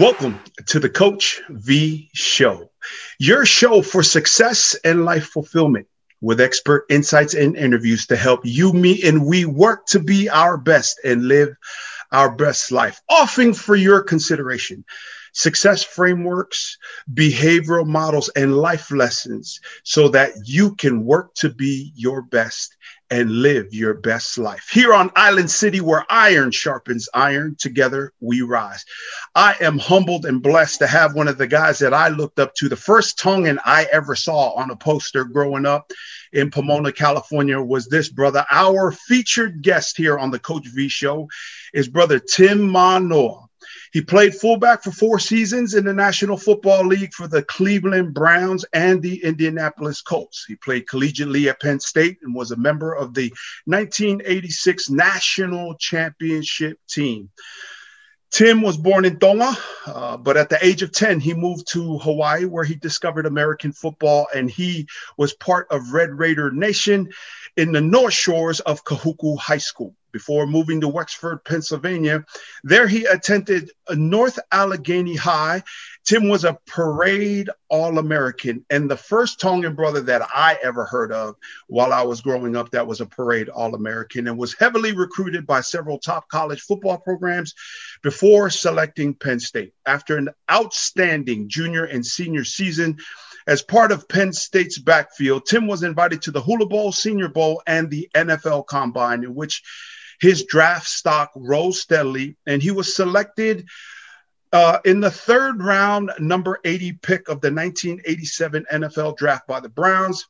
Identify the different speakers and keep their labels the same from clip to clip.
Speaker 1: Welcome to the Coach V Show, your show for success and life fulfillment with expert insights and interviews to help you, me, and we work to be our best and live our best life, offering for your consideration. Success frameworks, behavioral models, and life lessons so that you can work to be your best and live your best life. Here on Island City, where iron sharpens iron, together we rise. I am humbled and blessed to have one of the guys that I looked up to. The first Tongan I ever saw on a poster growing up in Pomona, California was this brother. Our featured guest here on the Coach V Show is brother Tim Manoa. He played fullback for four seasons in the National Football League for the Cleveland Browns and the Indianapolis Colts. He played collegiately at Penn State and was a member of the 1986 National Championship team. Tim was born in Tonga, uh, but at the age of 10, he moved to Hawaii where he discovered American football and he was part of Red Raider Nation in the North Shores of Kahuku High School before moving to Wexford, Pennsylvania. There he attended North Allegheny High. Tim was a parade All American and the first Tongan brother that I ever heard of while I was growing up that was a parade All American and was heavily recruited by several top college football programs before selecting Penn State. After an outstanding junior and senior season, as part of Penn State's backfield, Tim was invited to the Hula Bowl, Senior Bowl, and the NFL Combine, in which his draft stock rose steadily, and he was selected uh, in the third round, number 80 pick of the 1987 NFL draft by the Browns.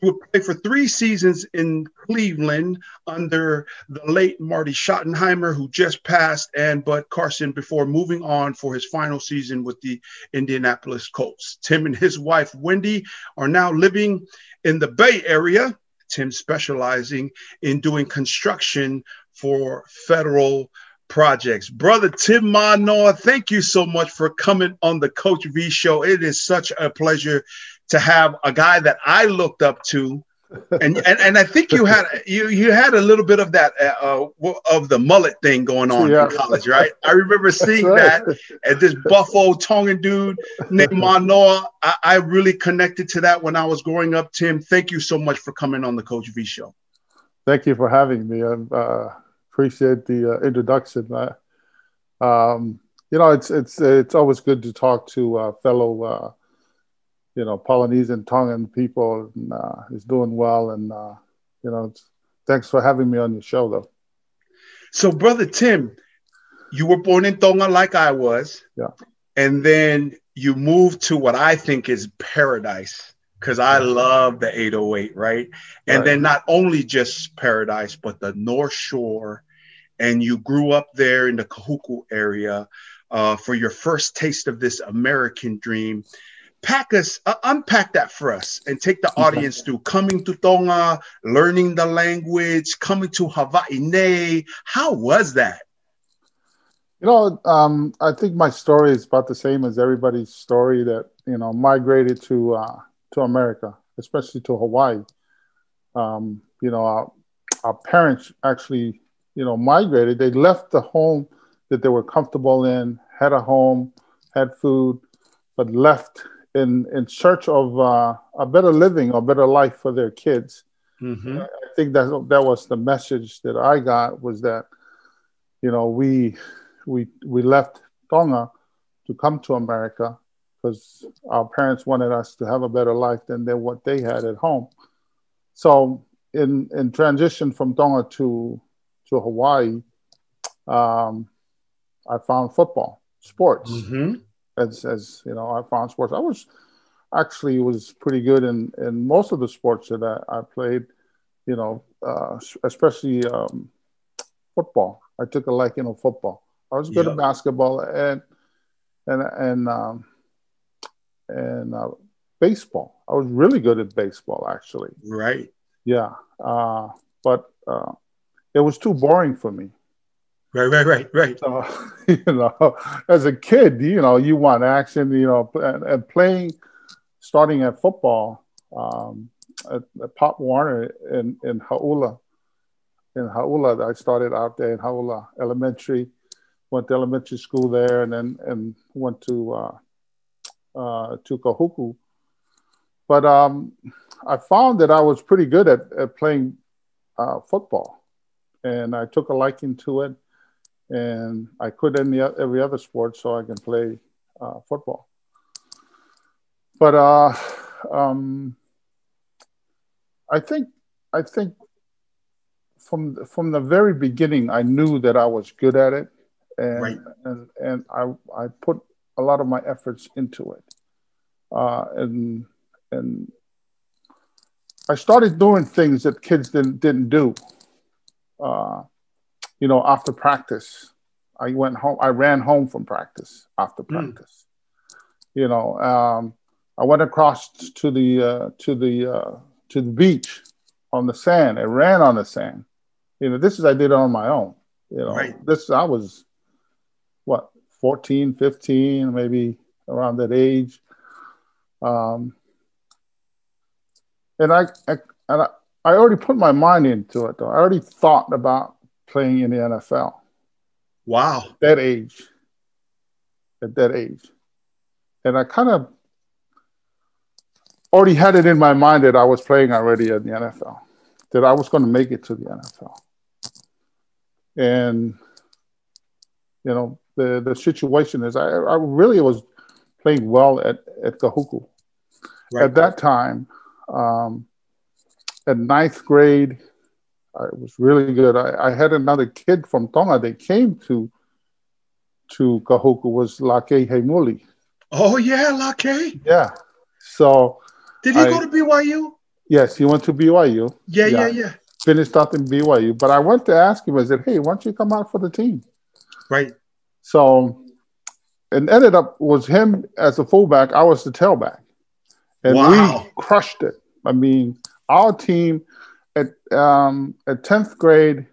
Speaker 1: He would play for three seasons in Cleveland under the late Marty Schottenheimer, who just passed, and Bud Carson before moving on for his final season with the Indianapolis Colts. Tim and his wife, Wendy, are now living in the Bay Area. Tim specializing in doing construction for federal projects. Brother Tim Manoa, thank you so much for coming on the Coach V show. It is such a pleasure to have a guy that I looked up to. And, and and I think you had you you had a little bit of that uh, of the mullet thing going on yeah. in college, right? I remember seeing right. that at this buffalo Tongan dude named Manoa. I, I really connected to that when I was growing up. Tim, thank you so much for coming on the Coach V show.
Speaker 2: Thank you for having me. I'm uh, appreciate the uh, introduction. um, you know, it's it's it's always good to talk to uh, fellow, uh, you know, Polynesian Tongan people. And, uh, is doing well, and uh, you know, thanks for having me on your show, though.
Speaker 1: So, brother Tim, you were born in Tonga like I was,
Speaker 2: yeah,
Speaker 1: and then you moved to what I think is paradise because I love the 808, right? And right. then not only just paradise, but the North Shore and you grew up there in the Kahuku area uh, for your first taste of this American dream. Pack us, uh, unpack that for us, and take the audience through coming to Tonga, learning the language, coming to Hawaii. How was that?
Speaker 2: You know, um, I think my story is about the same as everybody's story that you know migrated to uh, to America, especially to Hawaii. Um, you know, our, our parents actually you know, migrated. They left the home that they were comfortable in, had a home, had food, but left in in search of uh, a better living or better life for their kids. Mm-hmm. I think that that was the message that I got was that, you know, we we we left Tonga to come to America because our parents wanted us to have a better life than, than what they had at home. So in in transition from Tonga to to Hawaii, um, I found football, sports. Mm-hmm. As, as you know, I found sports. I was actually was pretty good in, in most of the sports that I, I played, you know, uh, especially um, football. I took a liking of football. I was good at basketball and and and um, and uh, baseball. I was really good at baseball, actually.
Speaker 1: Right.
Speaker 2: Yeah. Uh, but uh, it was too boring for me.
Speaker 1: Right, right, right, right.
Speaker 2: So, you know, as a kid, you know, you want action, you know, and, and playing, starting at football um, at, at, Pop Warner in, in Hauula. In Hauula, I started out there in Hauula Elementary. went to elementary school there, and then and went to uh, uh, to Kahuku. But um, I found that I was pretty good at, at playing uh, football, and I took a liking to it. And I quit any every other sport so I can play uh, football. But uh, um, I think I think from from the very beginning, I knew that I was good at it, and right. and and I I put a lot of my efforts into it, uh, and and I started doing things that kids didn't didn't do. Uh, you know, after practice, I went home. I ran home from practice after hmm. practice. Mm. You know, um, I went across to the uh, to the uh, to the beach on the sand. I ran on the sand. You know, this is I did it on my own. You know, right. this I was what 14, 15, maybe around that age. Um, and I, I and I, I already put my mind into it though. I already thought about playing in the NFL.
Speaker 1: Wow.
Speaker 2: At that age. At that age. And I kind of already had it in my mind that I was playing already in the NFL, that I was going to make it to the NFL. And, you know, the, the situation is I, I really was playing well at, at Kahuku. Right. At that time, um, at ninth grade, I was really good. I, I, had another kid from Tonga that came to to Kahuku was Lakei Heimuli.
Speaker 1: Oh yeah, Lakei.
Speaker 2: Yeah. So
Speaker 1: did he I, go to BYU?
Speaker 2: Yes, he went to BYU.
Speaker 1: Yeah, yeah, yeah, yeah.
Speaker 2: Finished up in BYU. But I went to ask him, I said, hey, why don't you come out for the team?
Speaker 1: Right.
Speaker 2: So and ended up was him as a fullback, I was the tailback. And wow. we crushed it. I mean, our team at um, at 10th grade,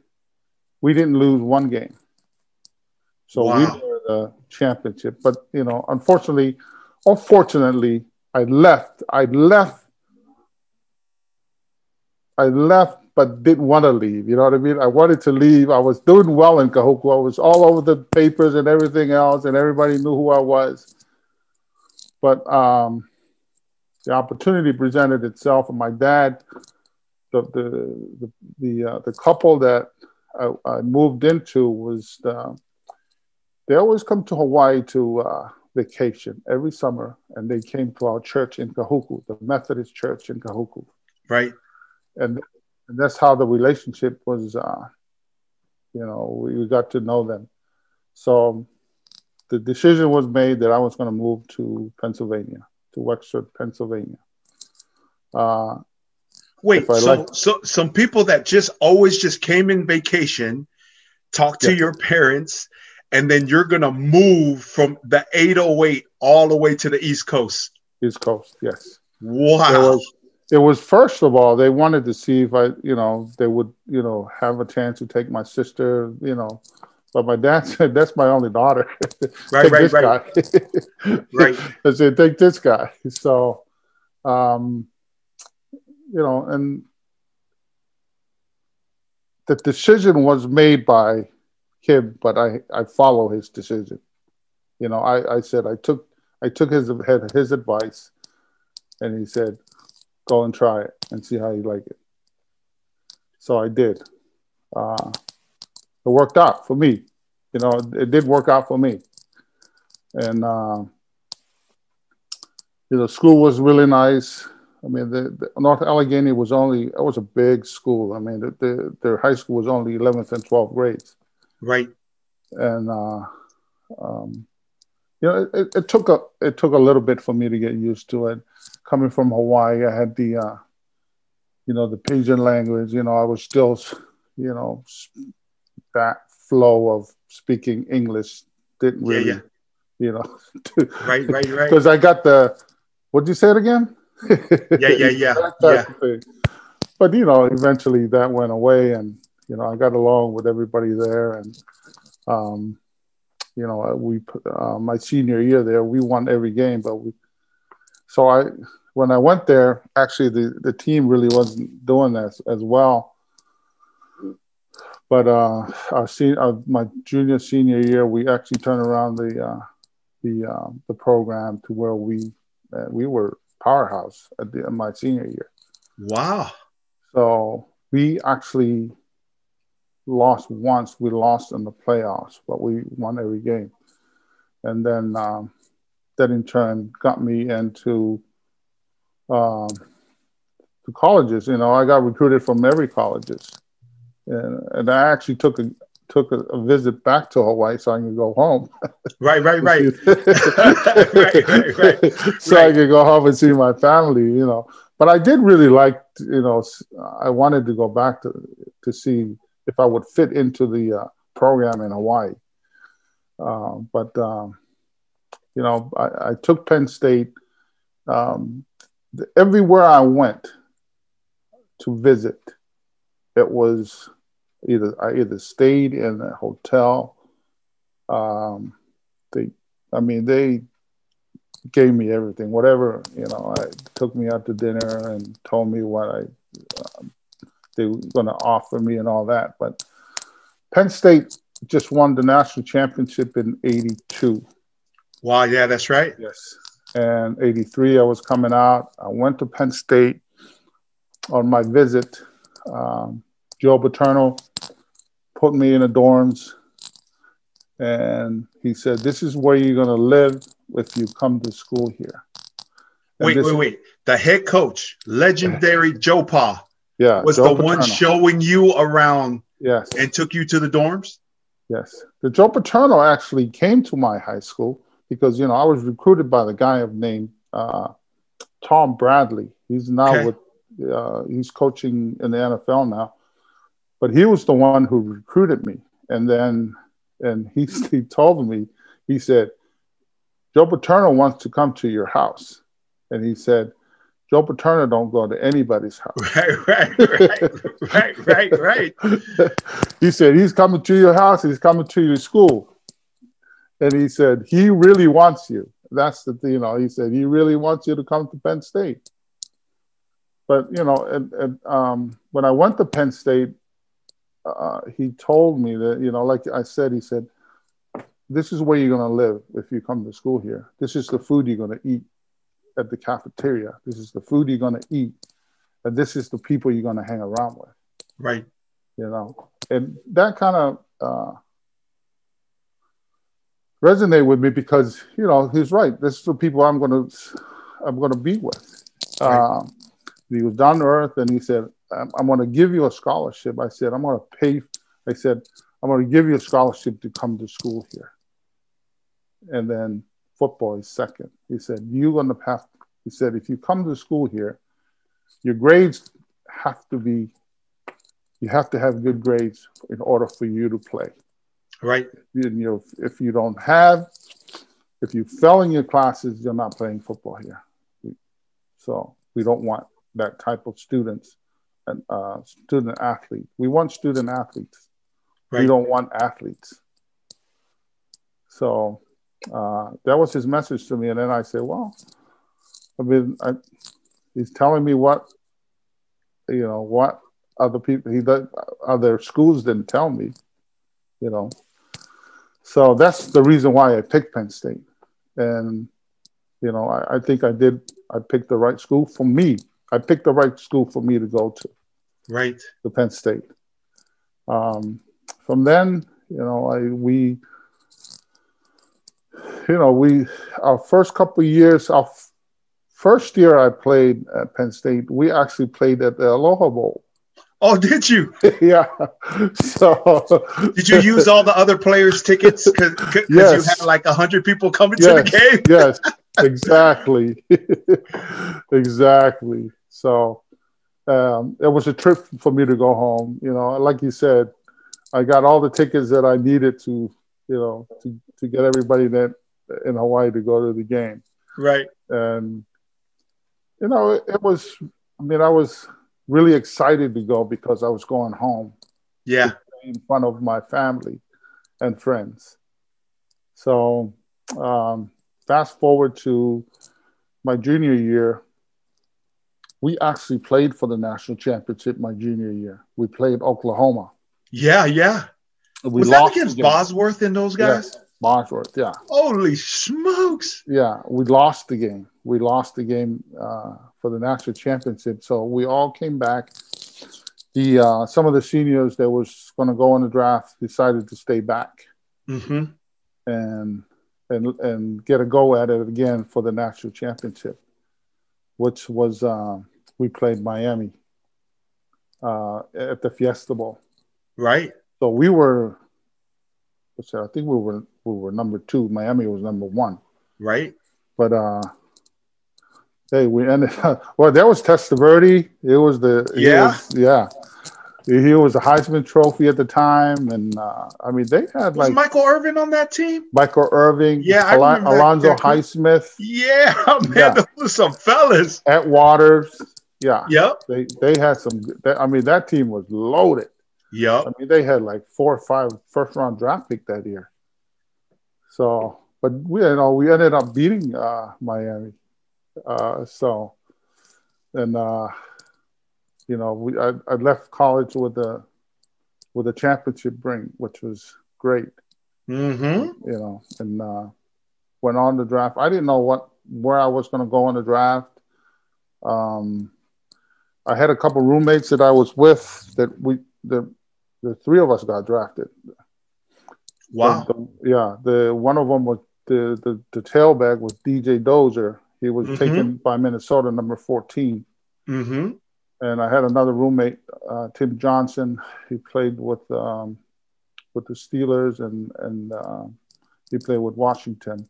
Speaker 2: we didn't lose one game. So wow. we were the championship. But you know, unfortunately, unfortunately, I left. I left. I left, but didn't want to leave. You know what I mean? I wanted to leave. I was doing well in Kahuku. I was all over the papers and everything else, and everybody knew who I was. But um, the opportunity presented itself, and my dad, the the the the, uh, the couple that I, I, moved into was the, they always come to Hawaii to. Uh, vacation every summer, and they came to our church in Kahuku, the Methodist church in Kahuku.
Speaker 1: Right.
Speaker 2: And, and that's how the relationship was, uh, you know, we, we got to know them. So the decision was made that I was going to move to Pennsylvania, to Wexford, Pennsylvania. Uh,
Speaker 1: Wait, so, like- so some people that just always just came in vacation, talk to yeah. your parents, and then you're gonna move from the 808 all the way to the East Coast.
Speaker 2: East Coast, yes.
Speaker 1: Wow.
Speaker 2: It was, it was first of all they wanted to see if I, you know, they would, you know, have a chance to take my sister, you know, but my dad said that's my only daughter.
Speaker 1: Right, right, right. right.
Speaker 2: I said take this guy. So, um, you know, and the decision was made by him, but I, I follow his decision. You know, I, I said I took I took his had his advice, and he said, "Go and try it and see how you like it." So I did. Uh, it worked out for me. You know, it did work out for me, and uh, you know, school was really nice. I mean, the, the, North Allegheny was only it was a big school. I mean, the, the, their high school was only 11th and 12th grades.
Speaker 1: Right.
Speaker 2: And uh, um, you know, it, it, took a it took a little bit for me to get used to it. Coming from Hawaii, I had the uh, you know the Pidgin language. You know, I was still you know that flow of speaking English didn't really yeah, yeah. you know
Speaker 1: right right right
Speaker 2: because I got the what did you say it again?
Speaker 1: Yeah yeah yeah yeah.
Speaker 2: But you know, eventually that went away, and you know, I got along with everybody there, and um, you know, we uh, my senior year there, we won every game, but we. So I, when I went there, actually the the team really wasn't doing as as well. but uh, our senior, uh, my junior senior year, we actually turned around the uh, the uh, the program to where we uh, we were powerhouse at the end of my senior year.
Speaker 1: Wow!
Speaker 2: So we actually lost once. We lost in the playoffs, but we won every game. And then um, that in turn got me into um, to colleges. You know, I got recruited from every colleges, and, and I actually took a took a, a, visit back to Hawaii so I could go home.
Speaker 1: Right, right, right. right,
Speaker 2: right, right. So right. I could go home and see my family. You know, but I did really like. You know, I wanted to go back to to see if I would fit into the uh, program in Hawaii. Uh, but um, you know, I, I, took Penn State. Um, everywhere I went to visit, it was either I either stayed in a hotel. Um, they, I mean, they gave me everything, whatever you know. I took me out to dinner and told me what I uh, they were going to offer me and all that. But Penn State just won the national championship in '82.
Speaker 1: Wow, yeah, that's right.
Speaker 2: Yes. And 83, I was coming out. I went to Penn State on my visit. Um, Joe Paterno put me in the dorms and he said, This is where you're going to live if you come to school here.
Speaker 1: And wait, wait, wait. The head coach, legendary Joe Pa,
Speaker 2: yeah,
Speaker 1: was Joe the Paterno. one showing you around
Speaker 2: yes.
Speaker 1: and took you to the dorms?
Speaker 2: Yes. The Joe Paterno actually came to my high school because, you know, I was recruited by the guy named uh, Tom Bradley. He's now okay. with, uh, he's coaching in the NFL now. But he was the one who recruited me. And then, and he, he told me, he said, Joe Paterno wants to come to your house. And he said, Joe Paterno don't go to anybody's house.
Speaker 1: Right, right, right, right, right, right.
Speaker 2: he said he's coming to your house. He's coming to your school, and he said he really wants you. That's the thing, you know. He said he really wants you to come to Penn State. But you know, and, and um, when I went to Penn State, uh, he told me that you know, like I said, he said, "This is where you're going to live if you come to school here. This is the food you're going to eat." at the cafeteria. This is the food you're going to eat, and this is the people you're going to hang around with.
Speaker 1: Right.
Speaker 2: You know, and that kind of uh, resonated with me because you know he's right. This is the people I'm going to I'm going to be with. Right. Um, he was down to earth, and he said, "I'm, I'm going to give you a scholarship." I said, "I'm going to pay." I said, "I'm going to give you a scholarship to come to school here." And then football is second. He said, You're going to have, he said, if you come to school here, your grades have to be, you have to have good grades in order for you to play.
Speaker 1: Right.
Speaker 2: You, know, if you don't have, if you fail in your classes, you're not playing football here. So we don't want that type of students and uh, student athlete. We want student athletes. Right. We don't want athletes. So uh, that was his message to me. And then I said, well, I mean, I, he's telling me what, you know, what other people, he other schools didn't tell me, you know. So that's the reason why I picked Penn State. And, you know, I, I think I did, I picked the right school for me. I picked the right school for me to go to.
Speaker 1: Right.
Speaker 2: The Penn State. Um, from then, you know, I, we, you know, we our first couple years, our f- first year I played at Penn State, we actually played at the Aloha Bowl.
Speaker 1: Oh, did you?
Speaker 2: yeah. So,
Speaker 1: did you use all the other players' tickets? Because yes. you had like hundred people coming
Speaker 2: yes.
Speaker 1: to the game.
Speaker 2: yes, exactly, exactly. So, um, it was a trip for me to go home. You know, like you said, I got all the tickets that I needed to, you know, to, to get everybody that in Hawaii to go to the game.
Speaker 1: Right.
Speaker 2: And you know, it, it was. I mean, I was really excited to go because I was going home.
Speaker 1: Yeah.
Speaker 2: In front of my family and friends. So, um, fast forward to my junior year, we actually played for the national championship my junior year. We played Oklahoma.
Speaker 1: Yeah, yeah.
Speaker 2: We
Speaker 1: Was that
Speaker 2: lost
Speaker 1: against
Speaker 2: the.
Speaker 1: Bosworth and those guys?
Speaker 2: Yes, Bosworth, yeah.
Speaker 1: Holy smokes!
Speaker 2: Yeah, we lost the game. We lost the game uh, for the national championship. So we all came back. The uh, some of the seniors that was going to go in the draft decided to stay back
Speaker 1: Mm-hmm.
Speaker 2: and and and get a go at it again for the national championship, which was uh, we played Miami uh, at the Fiesta Bowl.
Speaker 1: Right.
Speaker 2: So we were? I think we were we were number two. Miami was number one.
Speaker 1: Right.
Speaker 2: But uh, hey, we ended up. Well, that was Testaverde. It was the
Speaker 1: Yeah.
Speaker 2: was- yeah. He was a Heisman Trophy at the time, and uh, I mean they had
Speaker 1: Was
Speaker 2: like
Speaker 1: Michael Irvin on that team?
Speaker 2: Michael Irvin,
Speaker 1: Yeah,
Speaker 2: Al- Alonzo
Speaker 1: that-
Speaker 2: Highsmith,
Speaker 1: Yeah, man,
Speaker 2: Yeah.
Speaker 1: those were some fellas.
Speaker 2: at Waters. Yeah,
Speaker 1: Yep.
Speaker 2: they they had some. That, I mean, that team was loaded.
Speaker 1: Yep.
Speaker 2: I mean, they had like four or five first round draft pick that year. So, but we you know we ended up beating uh, Miami. Uh, so, and uh, you know we I, I left college with a with a championship ring, which was great.
Speaker 1: Mm-hmm.
Speaker 2: You know, and uh, went on the draft. I didn't know what where I was going to go in the draft. Um, I had a couple roommates that I was with that we the the three of us got drafted.
Speaker 1: Wow.
Speaker 2: The- the- yeah, the one of them was the the, the tailback was DJ Dozier. He was
Speaker 1: Mhm.
Speaker 2: taken by Minnesota, number fourteen.
Speaker 1: Mm-hmm.
Speaker 2: And I had another roommate, uh, Tim Johnson. He played with um, with the Steelers and and uh, he played with Washington.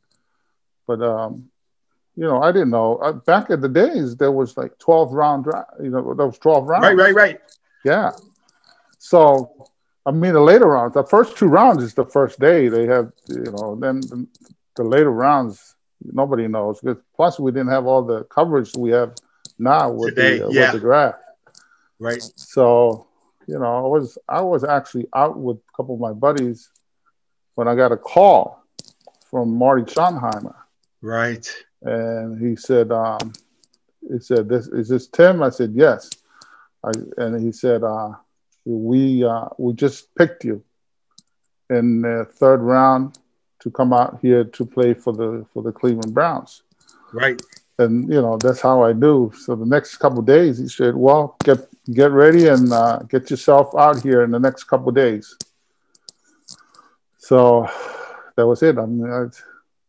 Speaker 2: But um, you know, I didn't know. Uh, back in the days, there was like twelve round draft. You know, there was twelve rounds.
Speaker 1: Right, right, right.
Speaker 2: Yeah. So, I mean, the later rounds, the first two rounds is the first day. They have, you know, then the, the later rounds, nobody knows. Plus, we didn't have all the coverage we have now with,
Speaker 1: Today,
Speaker 2: the, uh,
Speaker 1: yeah.
Speaker 2: with the draft.
Speaker 1: Right.
Speaker 2: So, you know, I was I was actually out with a couple of my buddies when I got a call from Marty Schottenheimer,
Speaker 1: Right.
Speaker 2: And he said, um, he said, "This is this Tim?" I said, "Yes." I, and he said, uh, "We uh, we just picked you in the third round to come out here to play for the for the Cleveland Browns."
Speaker 1: Right.
Speaker 2: and you know that's how I knew. So the next couple of days, he said, "Well, get get ready and uh, get yourself out here in the next couple of days." So that was it. I mean, I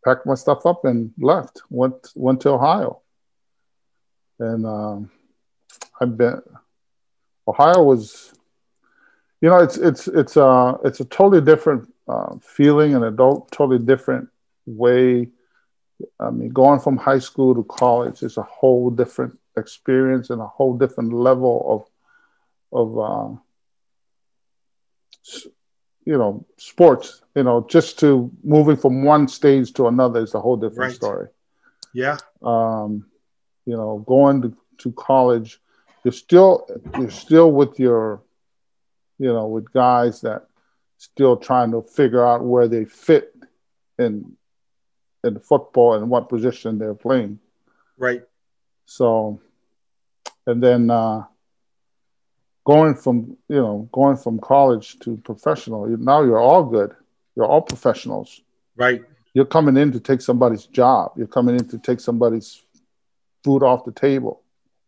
Speaker 2: packed my stuff up and left. went went to Ohio, and um, I've been. Ohio was, you know, it's it's it's uh it's a totally different uh, feeling and a totally different way I mean, going from high school to college is a whole different experience and a whole different level of, of, uh, you know, sports. You know, just to moving from one stage to another is a whole different
Speaker 1: Right.
Speaker 2: story.
Speaker 1: Yeah.
Speaker 2: Um, you know, going to, to college, you're still you're still with your, you know, with guys that still trying to figure out where they fit in in football and what position they're playing.
Speaker 1: Right.
Speaker 2: So, and then uh, going from you know going from college to professional, now you're all good. You're all professionals.
Speaker 1: Right.
Speaker 2: You're coming in to take somebody's job. You're coming in to take somebody's food off the table.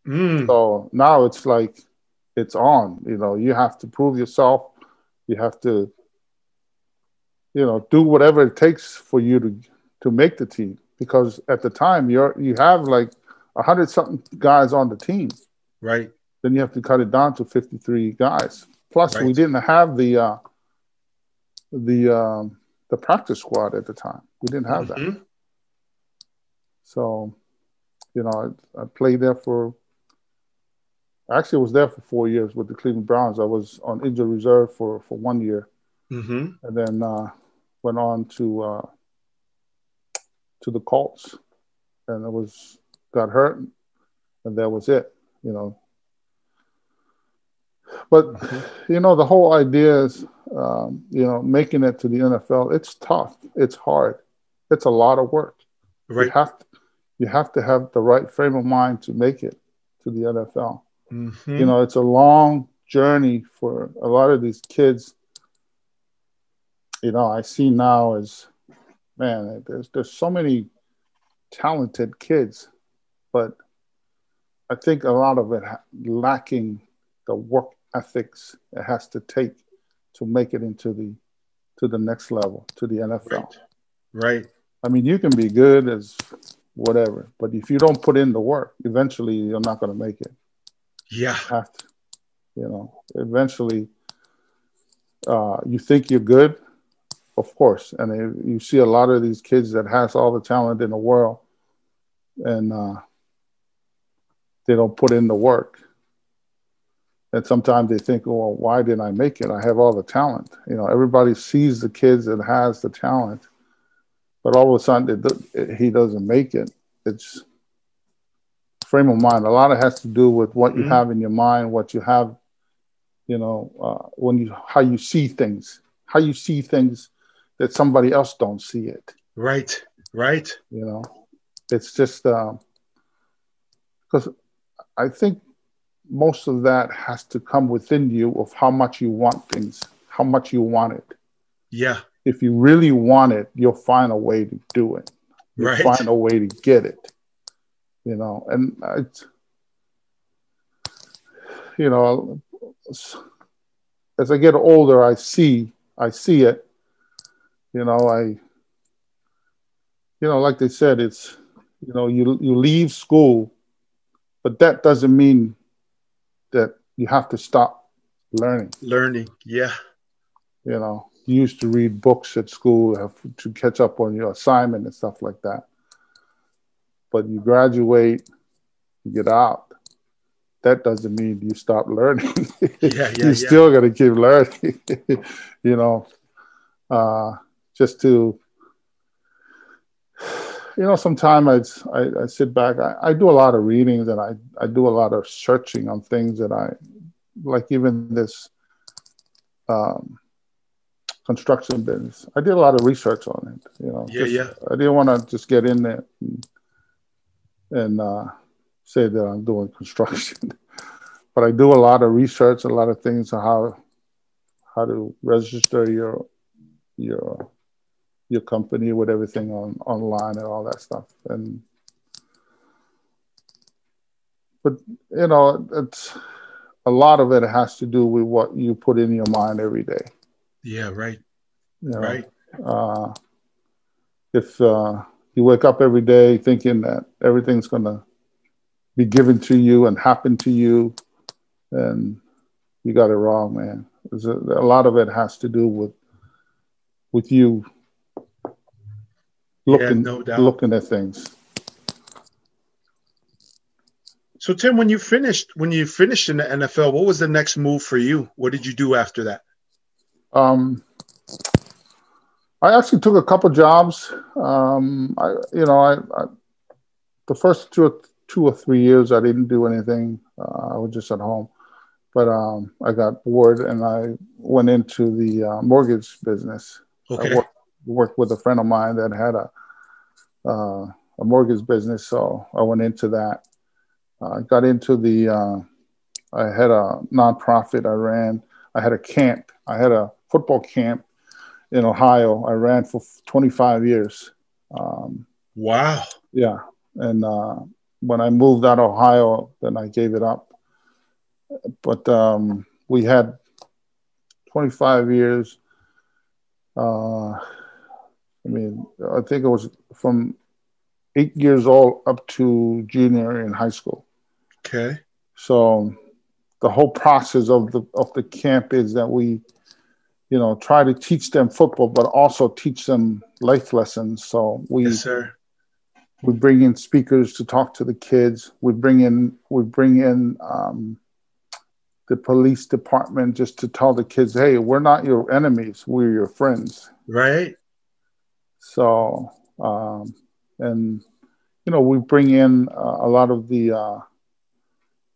Speaker 1: Mm.
Speaker 2: So now it's like it's on. You know, you have to prove yourself. You have to, you know, do whatever it takes for you to to make the team. Because at the time you're you have like a hundred something guys on the team.
Speaker 1: Right.
Speaker 2: Then you have to cut it down to fifty three guys. Plus, we didn't have the uh, the um, the practice squad at the time. We didn't have that.
Speaker 1: Mhm.
Speaker 2: So, you know, I, I played there for. I actually was there for four years with the Cleveland Browns. I was on injured reserve for for one year,
Speaker 1: Mhm.
Speaker 2: and then uh, went on to uh, to the Colts, and I was got hurt, and that was it. You know. But you know, the whole idea is, um, you know, making it to the NFL. It's tough. It's hard. It's a lot of work.
Speaker 1: Right.
Speaker 2: You have to, you have to have the right frame of mind to make it to the NFL.
Speaker 1: Mhm.
Speaker 2: You know, it's a long journey for a lot of these kids, you know, I see now is, man, there's there's so many talented kids, but I think a lot of it lacking the work ethics it has to take to make it into the to the next level to the NFL.
Speaker 1: Right. right.
Speaker 2: I mean, you can be good as whatever, but if you don't put in the work, eventually you're not going to make it.
Speaker 1: Yeah.
Speaker 2: You, to, you know, eventually uh, you think you're good, of course, and you see a lot of these kids that has all the talent in the world, and uh, they don't put in the work. And sometimes they think, well, why didn't I make it? I have all the talent. You know, everybody sees the kids that has the talent, but all of a sudden it, it, he doesn't make it. It's frame of mind. A lot of has to do with what mm-hmm. you have in your mind, what you have, you know, uh, when you how you see things, how you see things that somebody else don't see it.
Speaker 1: Right. Right.
Speaker 2: You know, it's just because uh, I think most of that has to come within you of how much you want things, how much you want it.
Speaker 1: Yeah.
Speaker 2: If you really want it, you'll find a way to do it. You'll right. find a way to get it. You know, and it's, you know, as I get older, I see, I see it. You know, I, you know, like they said, it's, you know, you you leave school, but that doesn't mean that you have to stop learning.
Speaker 1: Learning, yeah.
Speaker 2: You know, you used to read books at school have to catch up on your assignment and stuff like that. But you graduate, you get out. That doesn't mean you stop learning. Yeah, yeah, you yeah. still got to keep learning. you know, uh, just to you know, sometimes I, I, I, sit back. I, I, do a lot of readings and I, I do a lot of searching on things that I like. Even this um, construction business, I did a lot of research on it. You know,
Speaker 1: yeah, just, yeah.
Speaker 2: I didn't want to just get in there and, and uh, say that I'm doing construction, but I do a lot of research, a lot of things on how how to register your your your company with everything on online and all that stuff. And but you know it's a lot of it has to do with what you put in your mind every day.
Speaker 1: Yeah right. You know, right.
Speaker 2: uh, if uh, you wake up every day thinking that everything's going to be given to you and happen to you then you got it wrong man. A, a lot of it has to do with with you looking yeah, no doubt. looking at things.
Speaker 1: So Tim, when you finished when you finished in the NFL, what was the next move for you? What did you do after that?
Speaker 2: Um, I actually took a couple jobs. Um, I, you know, I, I, the first two or, two or three years I didn't do anything. Uh, I was just at home, but um, I got bored and I went into the uh, mortgage business.
Speaker 1: Okay.
Speaker 2: I worked, worked with a friend of mine that had a uh, a mortgage business, so I went into that. I uh, got into the. Uh, I had a nonprofit I ran. I had a camp. I had a football camp in Ohio. I ran for 25 years. Um,
Speaker 1: wow.
Speaker 2: Yeah, and uh, when I moved out of Ohio, then I gave it up. But um, we had 25 years. Uh, I mean, I think it was from eight years old up to junior in high school.
Speaker 1: Okay.
Speaker 2: So the whole process of the of the camp is that we, you know, try to teach them football, but also teach them life lessons. So we
Speaker 1: yes, sir.
Speaker 2: we bring in speakers to talk to the kids. We bring in we bring in um, the police department just to tell the kids, hey, we're not your enemies, we're your friends.
Speaker 1: Right.
Speaker 2: So, um, and you know, we bring in uh, a lot of the uh,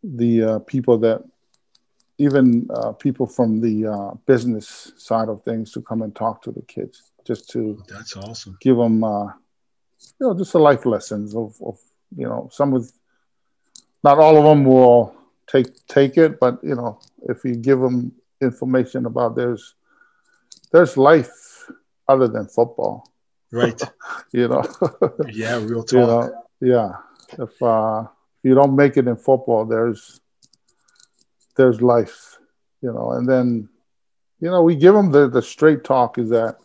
Speaker 2: the uh, people that even uh, people from the uh, business side of things to come and talk to the kids, just to
Speaker 1: that's awesome.
Speaker 2: Give them, uh, you know, just the life lessons of, of you know, some of not all of them will take take it. But you know, if you give them information about there's there's life other than football.
Speaker 1: Right.
Speaker 2: you know.
Speaker 1: yeah, real talk.
Speaker 2: You know, yeah. If uh, if you don't make it in football, there's there's life. You know, and then you know we give them the the straight talk is that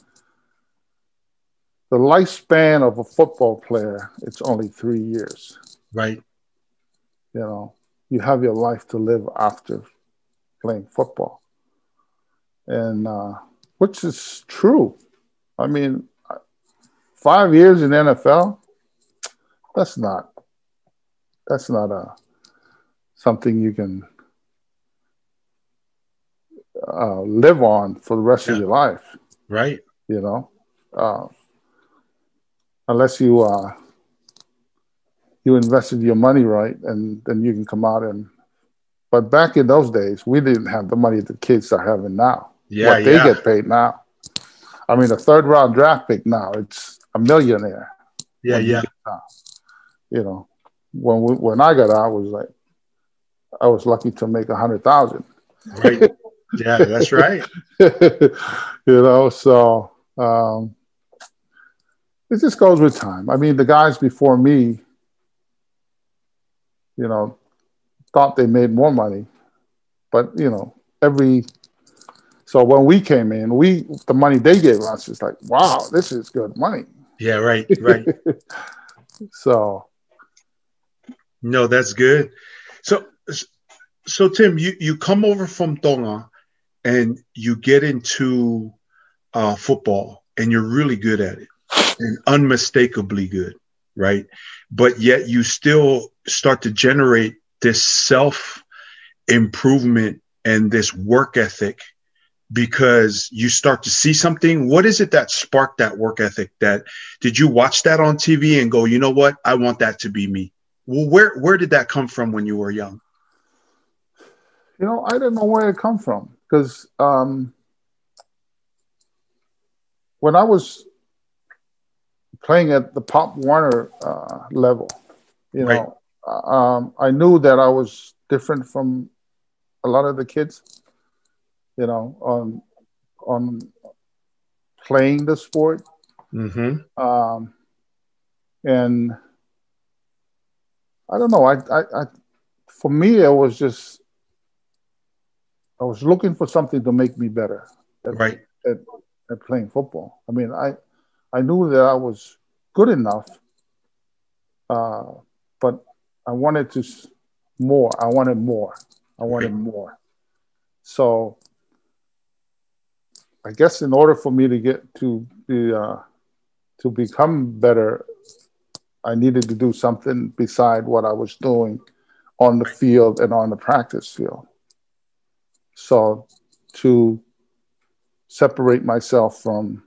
Speaker 2: the lifespan of a football player it's only three years.
Speaker 1: Right.
Speaker 2: You know, you have your life to live after playing football, and uh, which is true. I mean, five years in NFL, that's not that's not a something you can uh, live on for the rest yeah. of your life.
Speaker 1: Right.
Speaker 2: You know, uh, unless you uh, you invested your money right, and then you can come out and. But back in those days, we didn't have the money the kids are having now.
Speaker 1: Yeah,
Speaker 2: what they
Speaker 1: yeah.
Speaker 2: get paid now. I mean, a third round draft pick now, it's a millionaire.
Speaker 1: Yeah, yeah.
Speaker 2: You know, when we, when I got out, I was like, I was lucky to make a hundred thousand.
Speaker 1: Right. Yeah, that's right.
Speaker 2: you know, so um, it just goes with time. I mean, the guys before me, you know, thought they made more money, but you know, every so when we came in, we the money they gave us is like, wow, this is good money.
Speaker 1: Yeah, right, right.
Speaker 2: so
Speaker 1: no, that's good. So so Tim, you you come over from Tonga and you get into uh, football and you're really good at it and unmistakably good, right? But yet you still start to generate this self improvement and this work ethic because you start to see something. What is it that sparked that work ethic that did you watch that on tv and go you know what? I want that to be me. Well where where did that come from when you were young?
Speaker 2: You know i don't know where it come from because um, when i was playing at the pop warner uh, level you right. know um, i knew that i was different from a lot of the kids you know, on on playing the sport.
Speaker 1: Mm-hmm.
Speaker 2: Um, and I don't know. I, I, I, for me, it was just I was looking for something to make me better.
Speaker 1: At, right.
Speaker 2: At, at playing football. I mean, I I knew that I was good enough, uh, but I wanted to more. I wanted more. I wanted right. more. So I guess in order for me to get to be uh, to become better, I needed to do something beside what I was doing on the field and on the practice field. So to separate myself from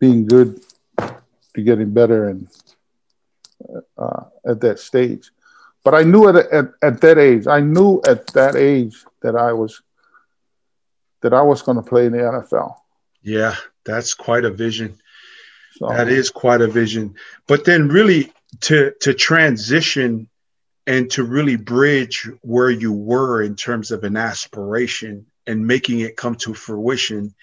Speaker 2: being good to getting better and uh, at that stage. But I knew at, at, at that age, I knew at that age that I was that I was going to play in the NFL.
Speaker 1: Yeah, that's quite a vision. So, that is quite a vision. But then really to to transition and to really bridge where you were in terms of an aspiration and making it come to fruition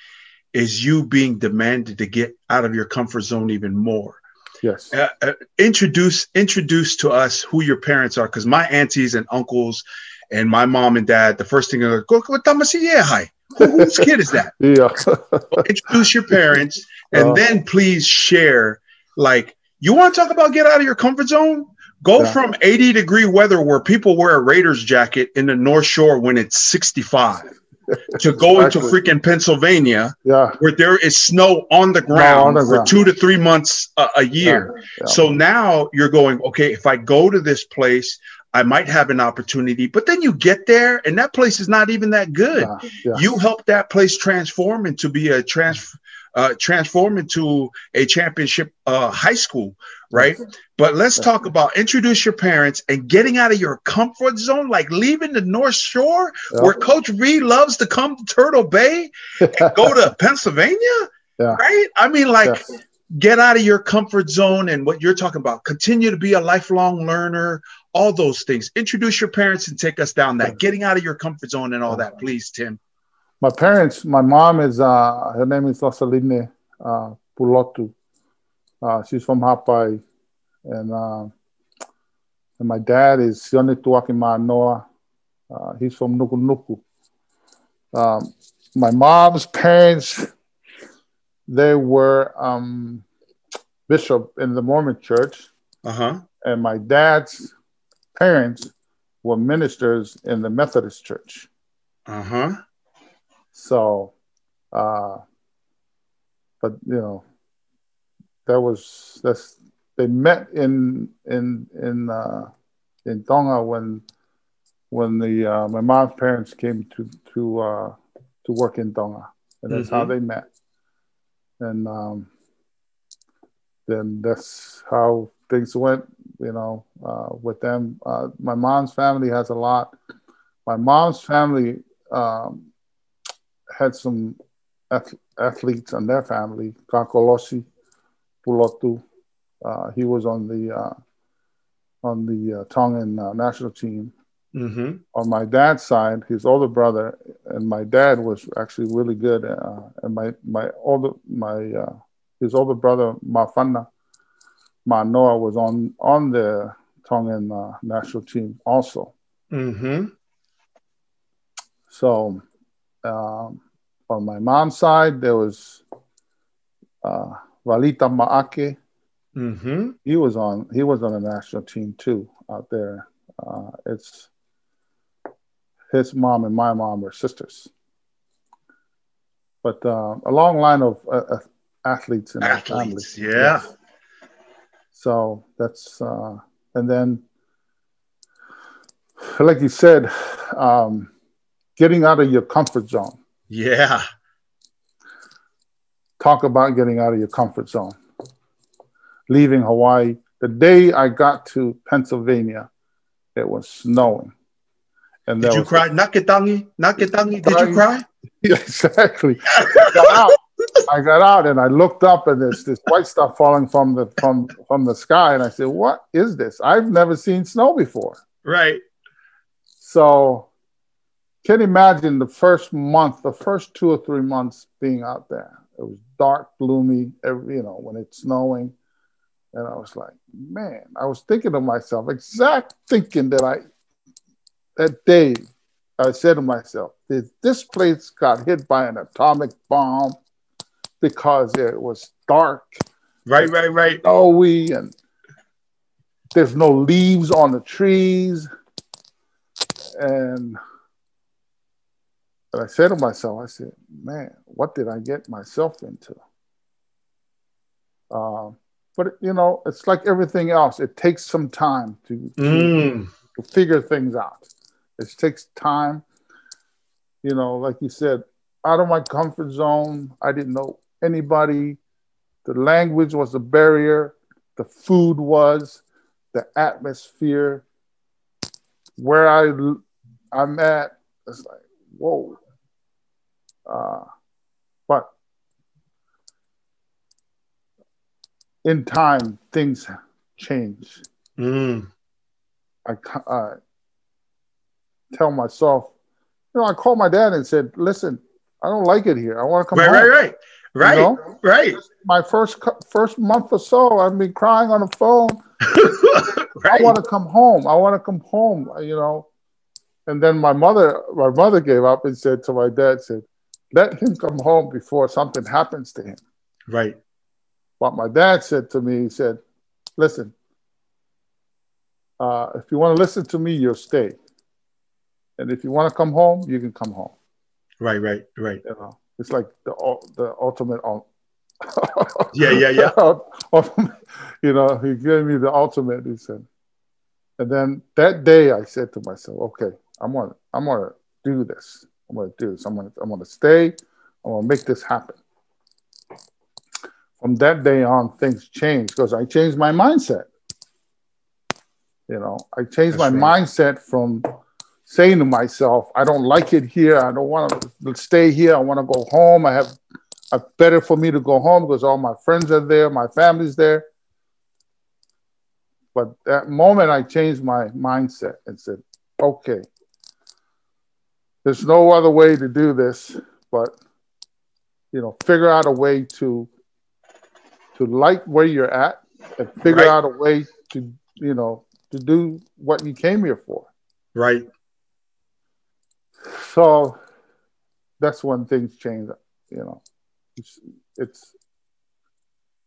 Speaker 1: is you being demanded to get out of your comfort zone even more.
Speaker 2: Yes.
Speaker 1: Uh, uh, introduce introduce to us who your parents are because my aunties and uncles and my mom and dad the first thing they're like, go go, yeah, hi whose kid is that?
Speaker 2: Yeah.
Speaker 1: introduce your parents and uh, then please share. Like, you want to talk about get out of your comfort zone? Go yeah. from 80 degree weather where people wear a Raiders jacket in the North Shore when it's 65 to go exactly. into freaking Pennsylvania
Speaker 2: yeah.
Speaker 1: where there is snow on the ground, no, on the for two to three months a, a year. Yeah. So now you're going, okay, if I go to this place, I might have an opportunity, but then you get there and that place is not even that good. Yeah, yeah. You help that place transform into be a trans uh, transform into a championship uh, high school, right? But let's talk about introduce your parents and getting out of your comfort zone, like leaving the North Shore yeah. where Coach Reid loves to come to Turtle Bay and go to Pennsylvania, right? I mean, like get out of your comfort zone and what you're talking about. Continue to be a lifelong learner, all those things. Introduce your parents and take us down that, getting out of your comfort zone and all that, please, Tim.
Speaker 2: My parents, my mom is, uh, her name is Rosaline uh, Pulotu. Uh, she's from Hapai. And, uh, and my dad is Sione Tuaki Manoa. Uh, he's from Nuku Nuku. Um, my mom's parents, they were um, bishop in the Mormon church.
Speaker 1: Uh-huh.
Speaker 2: And my dad's parents were ministers in the Methodist church.
Speaker 1: Uh-huh.
Speaker 2: So, uh, but you know, that was that's they met in in in uh, in Tonga when when the uh, my mom's parents came to to uh, to work in Tonga, and that's mm-hmm. how they met. And um, then that's how things went, you know, uh, with them. Uh, my mom's family has a lot. My mom's family um, had some ath- athletes in their family. Kakolosi Pulotu, uh, he was on the uh, on the uh, Tongan uh, national team.
Speaker 1: Mm-hmm.
Speaker 2: On my dad's side, his older brother and my dad was actually really good. and my my older my his older brother Mafana Manoa was on on the Tongan uh, national team also.
Speaker 1: Mm-hmm.
Speaker 2: So um, on my mom's side, there was uh, Valita Maake.
Speaker 1: Mm-hmm.
Speaker 2: He was on he was on the national team too out there. Uh, it's his mom and my mom were sisters. But uh, a long line of uh, athletes in
Speaker 1: athletes,
Speaker 2: family.
Speaker 1: Yeah. Yes.
Speaker 2: So that's uh, and then, like you said, um, getting out of your comfort zone.
Speaker 1: Yeah.
Speaker 2: Talk about getting out of your comfort zone. Leaving Hawaii. The day I got to Pennsylvania, it was snowing.
Speaker 1: And did you cry? Naketangi? Naketangi? Did you cry?
Speaker 2: Yeah, exactly. got out. I got out and I looked up and there's this white stuff falling from the from from the sky and I said, "What is this? I've never seen snow before."
Speaker 1: Right.
Speaker 2: So, can you imagine the first month, the first two or three months being out there? It was dark, gloomy, every, you know, when it's snowing, and I was like, "Man," I was thinking to myself, exact thinking that I that day. I said to myself, this place got hit by an atomic bomb because it was dark.
Speaker 1: Right, right, right.
Speaker 2: Snowy and there's no leaves on the trees. And, and I said to myself, I said, man, what did I get myself into? Um, but you know, it's like everything else. It takes some time to, to,
Speaker 1: mm.
Speaker 2: to figure things out. It takes time. You know, like you said, out of my comfort zone. I didn't know anybody. The language was a barrier, the food was, the atmosphere. Where I I'm at, it's like, whoa. Uh, but in time, things change.
Speaker 1: Mm.
Speaker 2: I, I tell myself, you know, I called my dad and said, listen, I don't like it here. I want to come
Speaker 1: right,
Speaker 2: home.
Speaker 1: Right, right, Right, you know? right.
Speaker 2: My first first month or so, I've been crying on the phone. right. I want to come home. I want to come home. You know, and then my mother, my mother gave up and said to my dad, said, "Let him come home before something happens to him."
Speaker 1: Right.
Speaker 2: What my dad said to me, he said, "Listen, uh, if you want to listen to me, you'll stay, and if you want to come home, you can come home."
Speaker 1: Right, right, right.
Speaker 2: You know, it's like the the ultimate.
Speaker 1: yeah, yeah, yeah.
Speaker 2: you know, he gave me the ultimate. He said, and then that day I said to myself, okay, I'm gonna I'm gonna do this. I'm gonna do this. I'm gonna I'm gonna stay. I'm gonna make this happen. From that day on, things changed because I changed my mindset. You know, I changed That's my right. mindset from saying to myself, I don't like it here. I don't want to stay here. I want to go home. I have it's better for me to go home because all my friends are there, my family's there. But that moment, I changed my mindset and said, okay, there's no other way to do this but you know figure out a way to to like where you're at and figure right. out a way to you know to do what you came here for
Speaker 1: right
Speaker 2: so that's when things change you know. It's it's,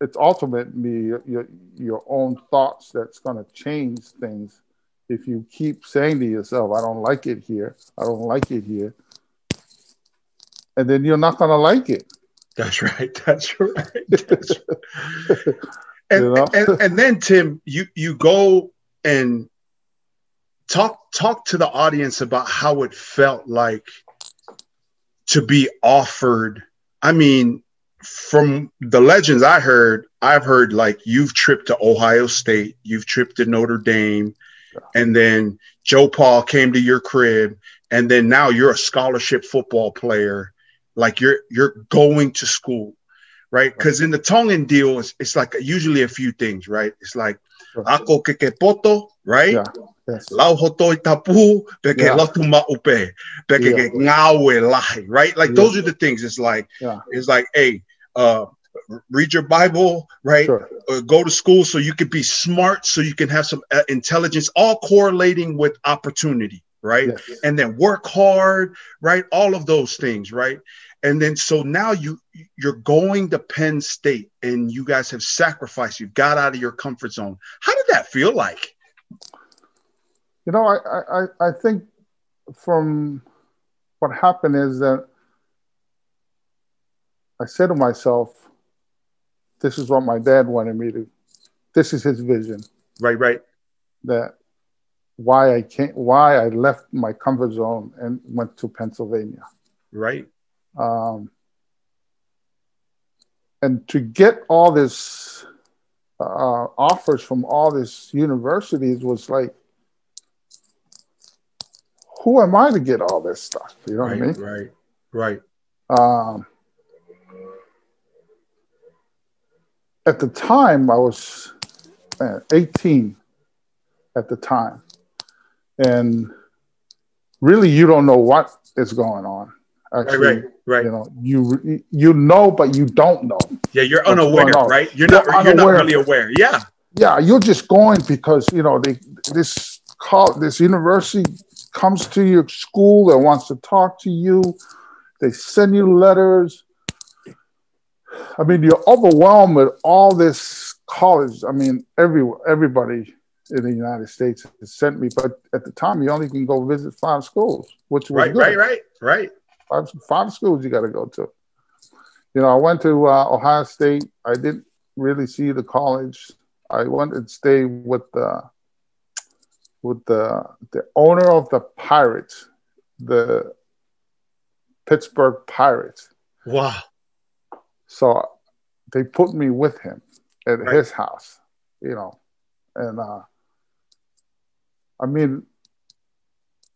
Speaker 2: it's ultimately your, your, your own thoughts that's going to change things. If you keep saying to yourself i don't like it here. I don't like it here and then you're not going to like it.
Speaker 1: That's right. That's right, that's right. and, you know? and and then tim you you go and talk talk to the audience about how it felt like to be offered. I mean from the legends i heard i've heard like you've tripped to ohio state you've tripped to notre dame and then joe paul came to your crib and then now you're a scholarship football player. Like you're you're going to school right? Because in the tongan deal it's, it's like usually a few things right? It's like ako kekepoto right? Yeah. Yes. Lau hotoi tapu, peke yeah. latu maupe, peke yeah. ngawe lahi, right? Like yeah. those are the things. It's like, yeah. it's like, hey, uh, read your Bible, right? Sure. Uh, go to school so you can be smart, so you can have some uh, intelligence, all correlating with opportunity, right? Yes. And then work hard, right? All of those things, right? And then so now you you're going to Penn State and you guys have sacrificed, You've got out of your comfort zone. How did that feel like?
Speaker 2: You know, I I, I think from what happened is that I said to myself, this is what my dad wanted me to, this is his vision.
Speaker 1: Right, right.
Speaker 2: That why I can't why I left my comfort zone and went to Pennsylvania.
Speaker 1: Right.
Speaker 2: Um, and to get all this uh, offers from all these universities was like, who am I to get all this stuff? You know
Speaker 1: right,
Speaker 2: what I mean?
Speaker 1: Right, right.
Speaker 2: Um, at the time, I was uh, 18 at the time. And really, you don't know what is going on.
Speaker 1: Actually, right, right, right.
Speaker 2: You know, you you know, but you don't know.
Speaker 1: Yeah, you're unaware, right? You're, you're not you're not really aware. Yeah.
Speaker 2: Yeah, you're just going because you know they this call this university comes to your school that wants to talk to you. They send you letters. I mean, you're overwhelmed with all this college. I mean, every everybody in the United States has sent me, but at the time, you only can go visit five schools, which was
Speaker 1: right,
Speaker 2: good.
Speaker 1: right, right, right
Speaker 2: five, five schools you got to go to. You know, I went to uh, Ohio State. I didn't really see the college. I went and stayed with the with the the owner of the Pirates, the Pittsburgh Pirates.
Speaker 1: Wow.
Speaker 2: So they put me with him at right. his house, you know, and uh, I mean,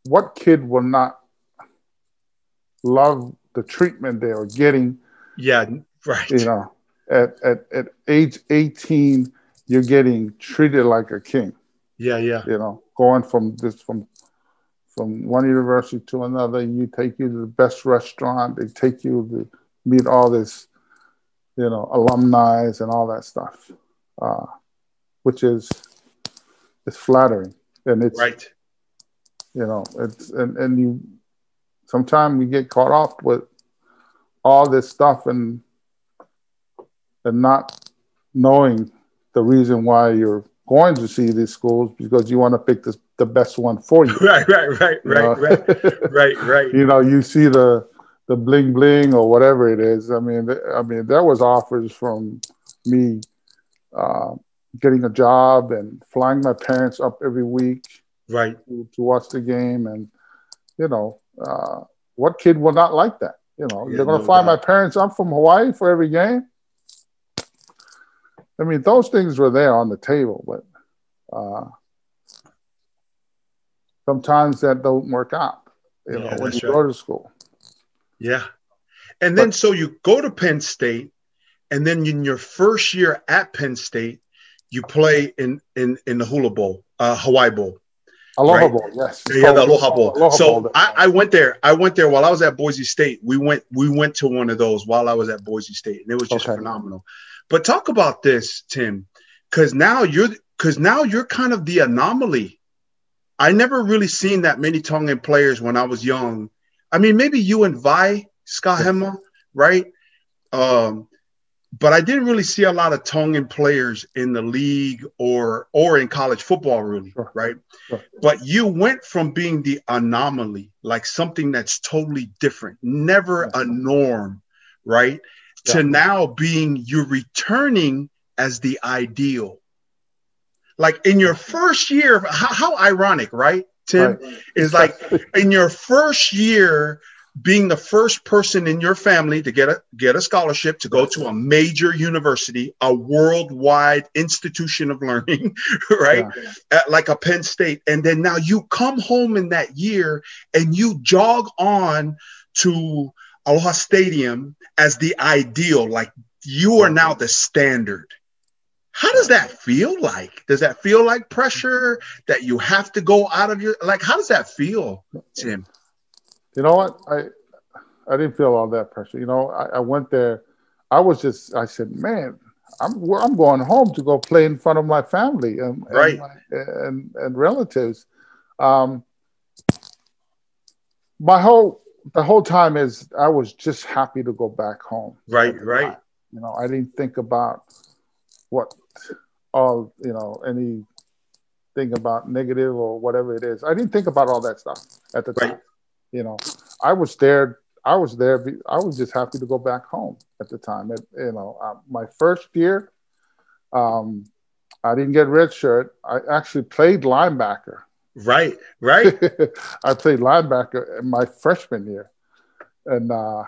Speaker 2: what kid will not love the treatment they are getting.
Speaker 1: Yeah, right.
Speaker 2: You know, at, at, at age 18, you're getting treated like a king.
Speaker 1: Yeah, yeah.
Speaker 2: You know, going from this from from one university to another, you take you to the best restaurant, they take you to meet all this, you know, alumni and all that stuff. Uh, which is it's flattering. And it's
Speaker 1: right.
Speaker 2: You know, it's and, and you sometimes we get caught up with all this stuff and and not knowing the reason why you're going to see these schools because you want to pick the, the best one for you.
Speaker 1: Right, right, right, right, right, right, right.
Speaker 2: You know, you see the the bling bling or whatever it is. I mean, I mean, there was offers from me uh, getting a job and flying my parents up every week,
Speaker 1: right,
Speaker 2: to, to watch the game, and you know, uh, what kid will not like that? You know, yeah, they're going to no fly doubt. my parents up from Hawaii for every game. I mean, those things were there on the table, but uh, sometimes that don't work out. You yeah, know, when you right. go to school.
Speaker 1: Yeah, and then but, so you go to Penn State, and then in your first year at Penn State, you play in in in the Hula Bowl, uh, Hawaii Bowl.
Speaker 2: Aloha right? Bowl, yes.
Speaker 1: Yeah, the Aloha Bowl. Aloha so Bowl, I, I, went there. I went there while I was at Boise State. We went we went to one of those while I was at Boise State, and it was just okay. phenomenal. But talk about this, Tim, because now you're because now you're kind of the anomaly. I never really seen that many Tongan players when I was young. I mean, maybe you and Vai Sikahema, right? Um, but I didn't really see a lot of Tongan players in the league or or in college football, really, sure. right? Sure. But you went from being the anomaly, like something that's totally different, never a norm, right. To now being you're returning as the ideal. Like in your first year, how, how ironic, right, Tim? Right. Is like in your first year being the first person in your family to get a get a scholarship to go to a major university, a worldwide institution of learning, right? Yeah. At, like a Penn State, and then now you come home in that year and you jog on to Aloha Stadium as the ideal, like you are now the standard. How does that feel like? Does that feel like pressure that you have to go out of your like? How does that feel, Tim?
Speaker 2: You know what? I I didn't feel all that pressure. You know, I, I went there. I was just. I said, man, I'm I'm going home to go play in front of my family and
Speaker 1: right.
Speaker 2: and, and, and relatives. Um, my whole the whole time is I was just happy to go back home.
Speaker 1: Right, right.
Speaker 2: You know, I didn't think about what all you know any thing about negative or whatever it is. I didn't think about all that stuff at the right. time. You know, I was there. I was there. I was just happy to go back home at the time. It, you know, uh, my first year, um, I didn't get red shirt. I actually played linebacker.
Speaker 1: Right, right.
Speaker 2: I played linebacker in my freshman year, and uh,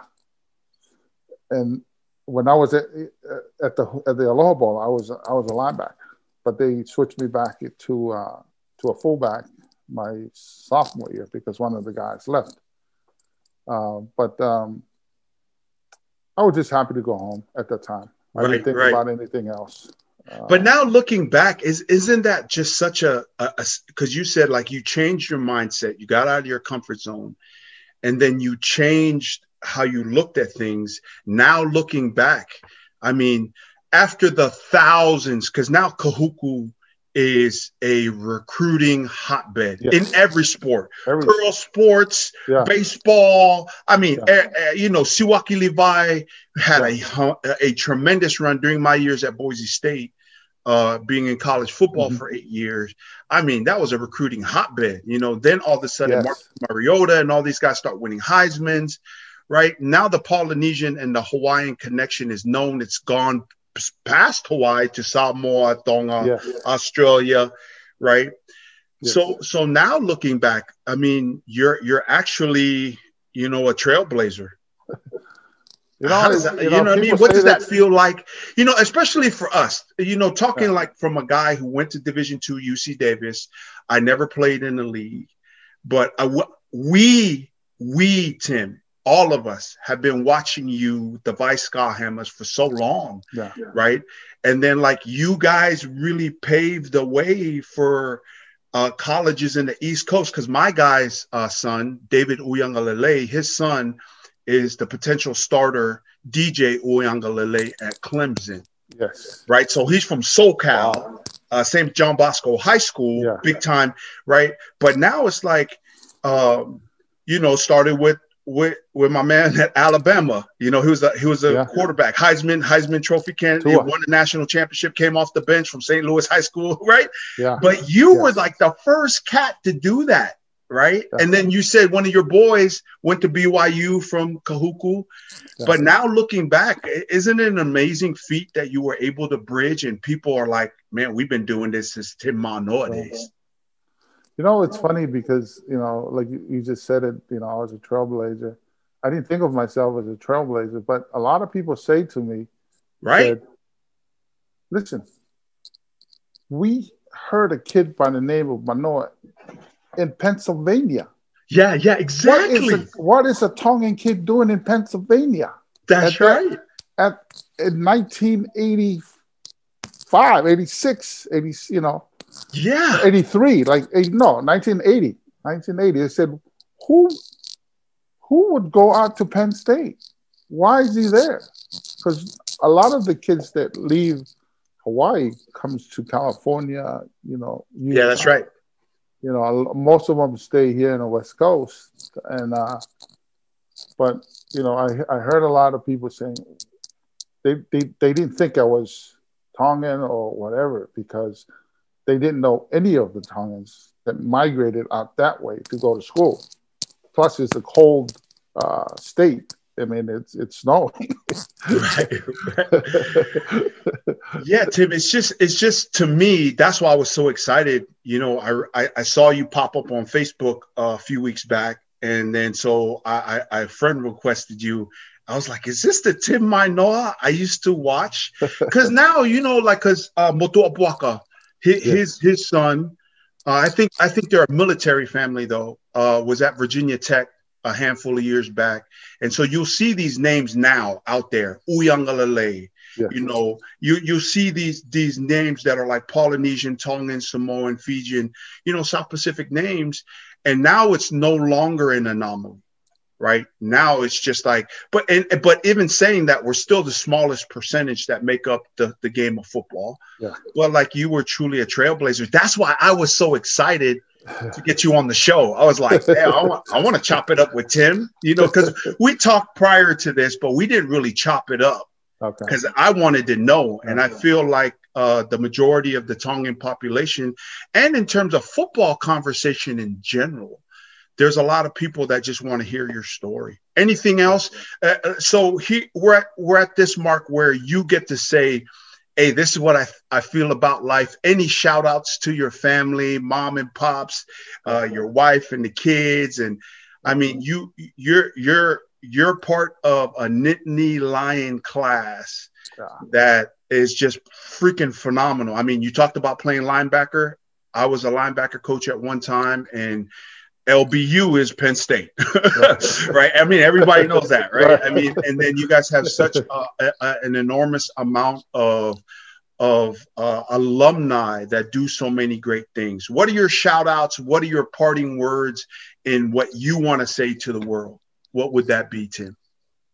Speaker 2: and when I was at, at the at the Aloha Bowl, I was I was a linebacker, but they switched me back to uh, to a fullback my sophomore year because one of the guys left. Uh, but um, I was just happy to go home at that time. I right, didn't think right. about anything else.
Speaker 1: Uh, but now looking back, is isn't that just such a a because you said like you changed your mindset, you got out of your comfort zone, and then you changed how you looked at things. Now looking back, I mean, after the thousands, because now Kahuku is a recruiting hotbed yes. in every sport. Every Girl sports, yeah. baseball. I mean, yeah. uh, uh, you know, Siuaki Livai had yeah. a, a tremendous run during my years at Boise State, uh, being in college football mm-hmm. for eight years. I mean, that was a recruiting hotbed. You know, then all of a sudden, yes. Mark Mariota and all these guys start winning Heisman's. Right now, the Polynesian and the Hawaiian connection is known. It's gone past Hawaii to Samoa, Tonga, yeah. Australia, right? So so now looking back, I mean, you're you're actually you know a trailblazer. You know, that, you know, you know what I mean? What does that, that, feel like? You know, especially for us, you know, talking yeah. like from a guy who went to Division two UC Davis. I never played in the league, but I, we, we, Tim, all of us have been watching you, the Vai Sikahemas, for so long, yeah. right? And then, like, you guys really paved the way for uh, colleges in the East Coast. Because my guy's uh, son, David Uiagalelei, his son is the potential starter, DJ Uiagalelei at Clemson.
Speaker 2: Yes.
Speaker 1: Right. So he's from SoCal, wow. uh, St. John Bosco High School, yeah. big time. Right. But now it's like, um, you know, started with with with my man at Alabama. You know, he was a he was a yeah. quarterback, Heisman Heisman Trophy candidate, won the national championship, came off the bench from St. Louis High School, right?
Speaker 2: Yeah.
Speaker 1: But you yes. were like the first cat to do that, right? Yeah. And then you said one of your boys went to BYU from Kahuku. Yeah. But now looking back, isn't it an amazing feat that you were able to bridge and people are like, man, we've been doing this since Tim Manoa days.
Speaker 2: You know, it's funny because, you know, like you just said it, you know, I was a trailblazer. I didn't think of myself as a trailblazer, but a lot of people say to me,
Speaker 1: right? Said,
Speaker 2: Listen, we heard a kid by the name of Manoa in Pennsylvania.
Speaker 1: Yeah, yeah, exactly.
Speaker 2: What is a, what is a Tongan kid doing in Pennsylvania?
Speaker 1: That's at right.
Speaker 2: That, at in 1980, 85, 86, 80, you know,
Speaker 1: Yeah.
Speaker 2: 83, like eh, no, 1980, 1980. I said, who who would go out to Penn State? Why is he there? Because a lot of the kids that leave Hawaii comes to California, you know.
Speaker 1: Yeah, that's right.
Speaker 2: You know, most of them stay here in the West Coast, and uh, but you know, I I heard a lot of people saying they they, they didn't think I was Tongan or whatever because they didn't know any of the Tongans that migrated out that way to go to school. Plus, it's a cold uh, state. I mean, it's it's snowing.
Speaker 1: Yeah, Tim, it's just it's just to me, that's why I was so excited. You know, I I, I saw you pop up on Facebook uh, a few weeks back, and then so I, I, I friend requested you. I was like, is this the Tim Manoa I used to watch? Because now, you know, like because uh Moto Abuaka, his,
Speaker 2: Yeah.
Speaker 1: his his son, uh, I think I think they're a military family though, uh, was at Virginia Tech a handful of years back. And so you'll see these names now out there, Uiagalelei,
Speaker 2: Yeah.
Speaker 1: you know, you you see these these names that are like Polynesian, Tongan, Samoan, Fijian, you know, South Pacific names, and now it's no longer an anomaly, right? Now it's just like, but and but even saying that, we're still the smallest percentage that make up the the game of football.
Speaker 2: Yeah.
Speaker 1: But like you were truly a trailblazer. That's why I was so excited to get you on the show. I was like, damn, I want, I want to chop it up with Tim, you know, because we talked prior to this, but we didn't really chop it up
Speaker 2: Okay.
Speaker 1: because I wanted to know. And I feel like uh, the majority of the Tongan population, and in terms of football conversation in general, there's a lot of people that just want to hear your story. Anything else? Uh, uh, so he, we're at, we're at this mark where you get to say, hey, this is what I, I feel about life. Any shout outs to your family, mom and pops, uh, your wife and the kids. And I mean, you, you're, you're, you're part of a Nittany Lion class that is just freaking phenomenal. I mean, you talked about playing linebacker. I was a linebacker coach at one time, and LBU is Penn State, right? I mean, everybody knows that, right? I mean, and then you guys have such a, a, an enormous amount of of uh, alumni that do so many great things. What are your shout outs? What are your parting words in what you want to say to the world? What would that be, Tim?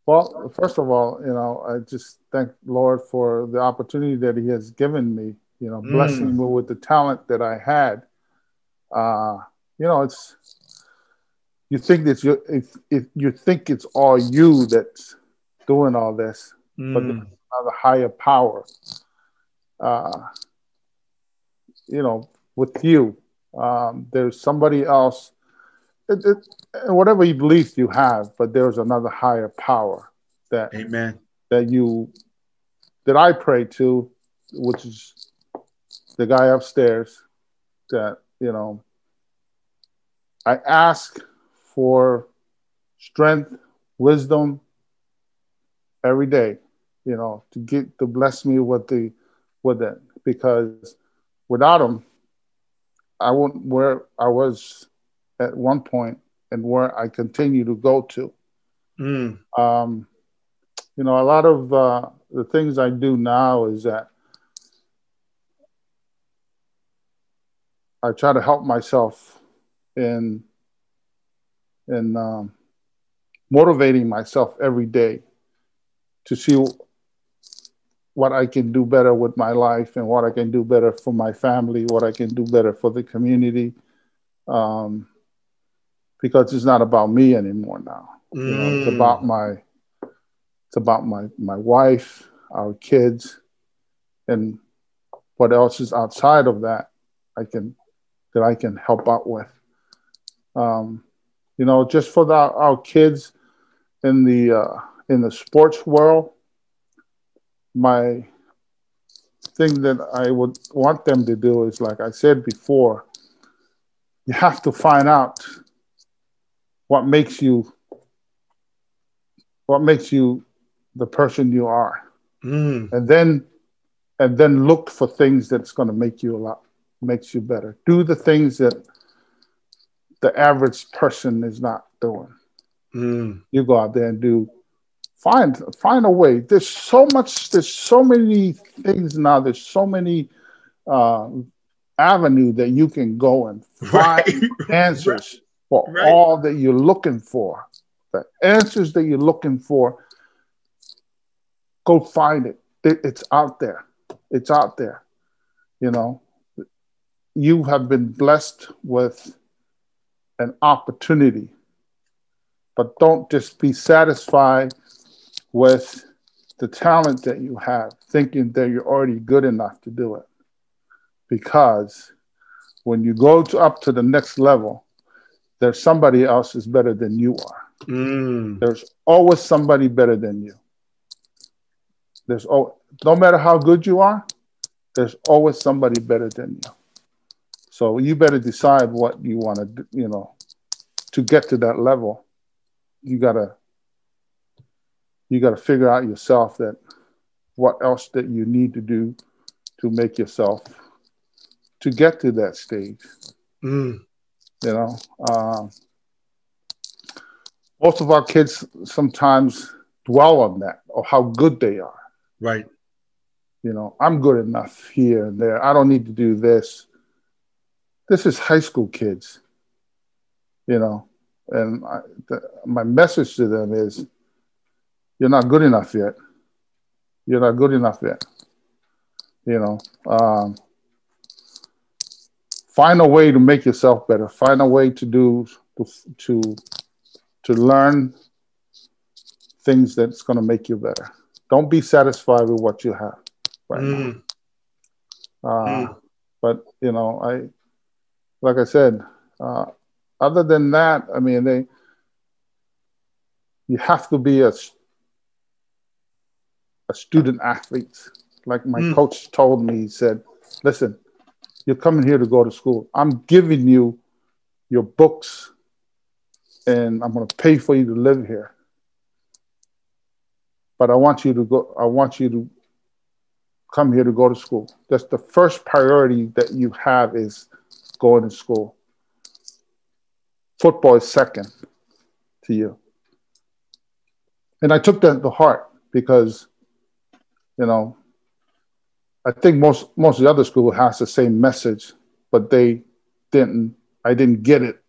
Speaker 2: Well, first of all, you know, I just thank Lord for the opportunity that He has given me. You know, blessing me with the talent that I had. Uh, you know, it's you think that you if, if you think it's all you that's doing all this, but there's another higher power. Uh, you know, with you, um, there's somebody else. It, it, whatever you believe you have, but there's another higher power that
Speaker 1: Amen.
Speaker 2: that you that I pray to, which is the guy upstairs. That you know, I ask for strength, wisdom every day. You know, to get to bless me with the with it because without him, I wouldn't where I was at one point and where I continue to go to.
Speaker 1: Mm.
Speaker 2: Um, you know, a lot of uh, the things I do now is that I try to help myself in in um, motivating myself every day to see what I can do better with my life and what I can do better for my family, what I can do better for the community. Um, because it's not about me anymore now. You know, it's
Speaker 1: Mm.
Speaker 2: about my it's about my my wife, our kids, and what else is outside of that I can that I can help out with. Um, you know, just for the, our kids in the uh, in the sports world, my thing that I would want them to do is, like I said before, you have to find out what makes you what makes you the person you are
Speaker 1: Mm.
Speaker 2: and then and then look for things that's going to make you a lot makes you better do the things that the average person is not doing
Speaker 1: Mm.
Speaker 2: you go out there and do find find a way. There's so much. There's so many things now. There's so many uh, avenue that you can go and find right. answers for right. all that you're looking for. The answers that you're looking for, go find it. It's out there. It's out there. You know, you have been blessed with an opportunity, but don't just be satisfied with the talent that you have, thinking that you're already good enough to do it. Because when you go to, up to the next level, there's somebody else is better than you are. Mm. There's always somebody better than you. There's oh, no matter how good you are, there's always somebody better than you. So you better decide what you want to, you know, to get to that level. You gotta, you gotta figure out yourself that what else that you need to do to make yourself to get to that stage. Mm. You know, uh, most of our kids sometimes dwell on that or how good they are.
Speaker 1: Right.
Speaker 2: You know, I'm good enough here and there. I don't need to do this. This is high school kids, you know, and I, the, my message to them is you're not good enough yet. You're not good enough yet. You know, um, find a way to make yourself better. Find a way to do to to, to learn things that's going to make you better. Don't be satisfied with what you have right mm. now. Uh, mm. But you know, I like I said. Uh, other than that, I mean, they you have to be a a student athlete. Like my mm. coach told me, he said, "Listen, you're coming here to go to school. I'm giving you your books and I'm going to pay for you to live here. But I want you to go, I want you to come here to go to school. That's the first priority that you have is going to school. Football is second to you. And I took that to heart because, you know, I think most most of the other school has the same message, but they didn't. I didn't get it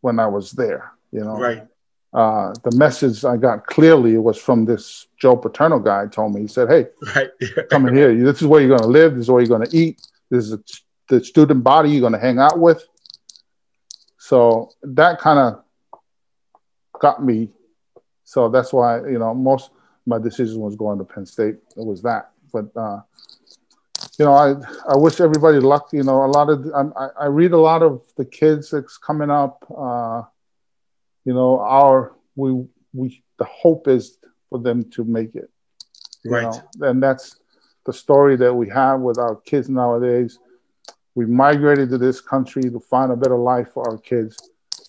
Speaker 2: when I was there. You know,
Speaker 1: right.
Speaker 2: Uh, the message I got clearly was from this Joe Paterno guy. Told me he said, "Hey, right. come in here. This is where you're going to live. This is where you're going to eat. This is the student body you're going to hang out with." So that kind of got me. So that's why you know most my decision was going to Penn State. It was that, but uh, you know, I I wish everybody luck. You know, a lot of I, I read a lot of the kids that's coming up. Uh, you know, our we we the hope is for them to make it.
Speaker 1: Right.
Speaker 2: Know? And that's the story that we have with our kids nowadays. We migrated to this country to find a better life for our kids.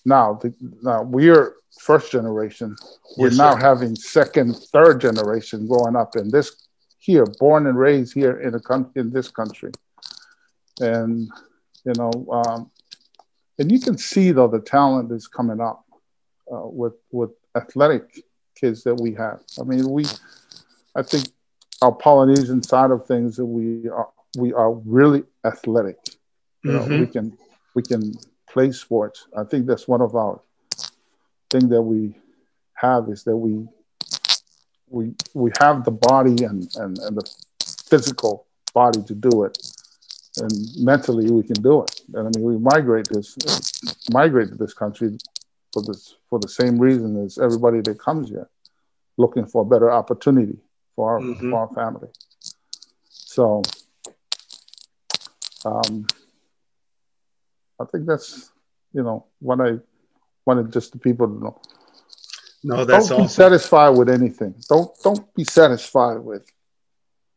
Speaker 2: Now, the, now we're first generation. We're yes, now having second, third generation growing up in this here, born and raised here in the country, in this country, and you know, um, and you can see though the talent is coming up uh, with with athletic kids that we have. I mean, we, I think our Polynesian side of things that we are we are really athletic. You know, mm-hmm. we can we can play sports. I think that's one of our thing that we have is that we we we have the body and, and, and the physical body to do it and mentally we can do it and i mean we migrate this migrate to this country for this for the same reason as everybody that comes here looking for a better opportunity for our, mm-hmm. for our family so um, i think that's you know what i wanted just the people to know
Speaker 1: no, that's
Speaker 2: don't be satisfied with anything. Don't don't be satisfied with.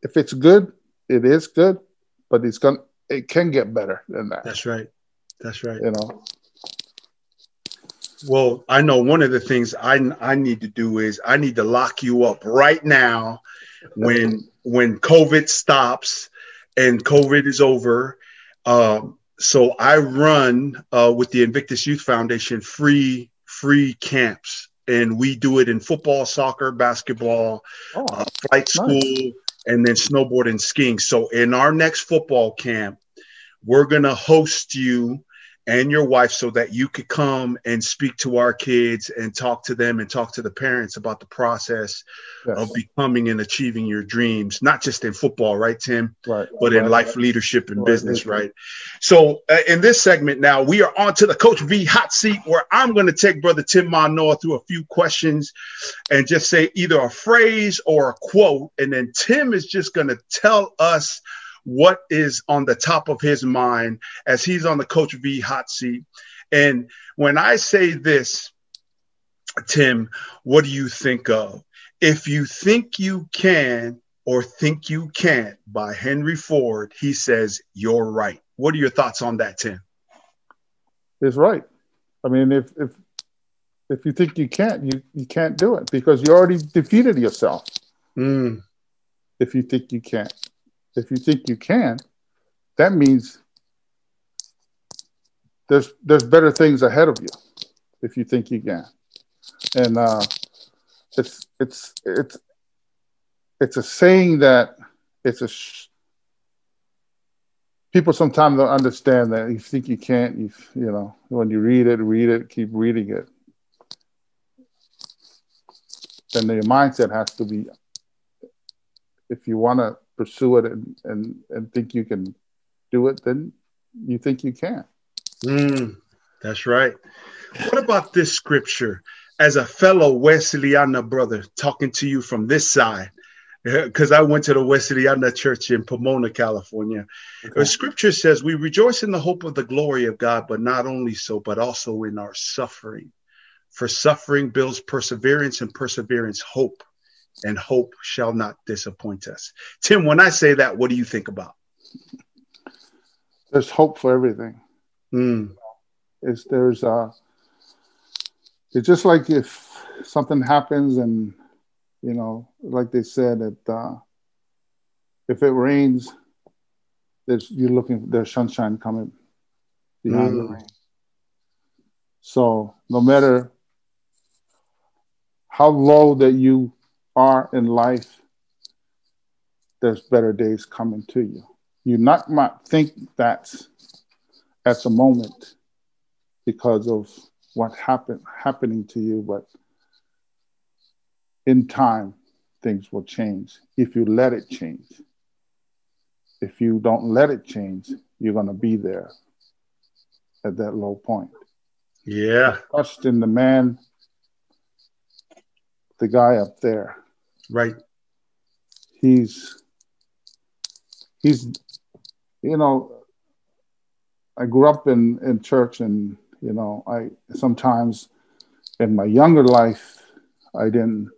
Speaker 2: If it's good, it is good, but it's gonna it can get better than that.
Speaker 1: That's right. That's right.
Speaker 2: You know.
Speaker 1: Well, I know one of the things I I need to do is I need to lock you up right now when when COVID stops and COVID is over. Um, so I run uh, with the Invictus Youth Foundation free free camps and we do it in football, soccer, basketball, oh, uh, flight school, nice. and then snowboard and skiing. So in our next football camp, we're gonna host you and your wife so that you could come and speak to our kids and talk to them and talk to the parents about the process yes. of becoming and achieving your dreams not just in football right tim
Speaker 2: right
Speaker 1: but
Speaker 2: right.
Speaker 1: in life leadership and right. business right so uh, in this segment now we are on to the coach v hot seat where i'm going to take brother tim manoa through a few questions and just say either a phrase or a quote and then tim is just going to tell us what is on the top of his mind as he's on the Coach V hot seat. And when I say this, Tim, what do you think of? If you think you can or think you can't by Henry Ford, he says, you're right. What are your thoughts on that, Tim?
Speaker 2: It's right. I mean, if, if, if you think you can't, you, you can't do it because you already defeated yourself.
Speaker 1: Mm.
Speaker 2: If you think you can't if you think you can, that means there's there's better things ahead of you if you think you can. And uh, it's it's it's it's a saying that it's a sh- people sometimes don't understand that you think you can't you you know when you read it read it keep reading it then your mindset has to be if you want to pursue it and, and, and think you can do it, then you think you can.
Speaker 1: Mm, that's right. What about this scripture? As a fellow Wesleyana brother, talking to you from this side, because I went to the Wesleyana church in Pomona, California. Okay. The scripture says, We rejoice in the hope of the glory of God, but not only so, but also in our suffering. For suffering builds perseverance, and perseverance, hope and hope shall not disappoint us. Tim, when I say that, what do you think about?
Speaker 2: There's hope for everything.
Speaker 1: Mm.
Speaker 2: It's there's uh it's just like if something happens and you know, like they said that uh if it rains, there's you're looking there's sunshine coming behind mm. the rain. So no matter how low that you are in life, there's better days coming to you. You not might think that's at the moment because of what happened happening to you, but in time things will change if you let it change. If you don't let it change, you're gonna be there at that low point.
Speaker 1: Yeah.
Speaker 2: Trust in the man, the guy up there
Speaker 1: Right.
Speaker 2: He's he's you know I grew up in in church and you know I sometimes in my younger life I didn't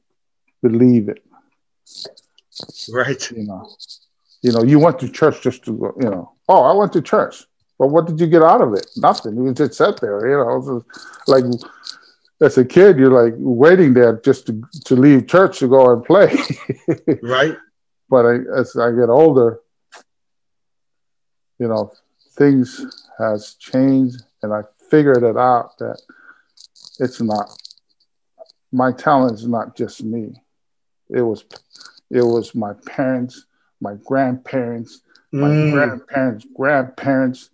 Speaker 2: believe it.
Speaker 1: Right.
Speaker 2: You know. You know, you went to church just to go, you know, oh, I went to church. But what did you get out of it? Nothing. You just sat there, you know, like as a kid, you're like waiting there just to, to leave church to go and play.
Speaker 1: right.
Speaker 2: But I, as I get older, you know, things has changed, and I figured it out that it's not my talent is not just me. It was, it was my parents, my grandparents, my mm. grandparents, grandparents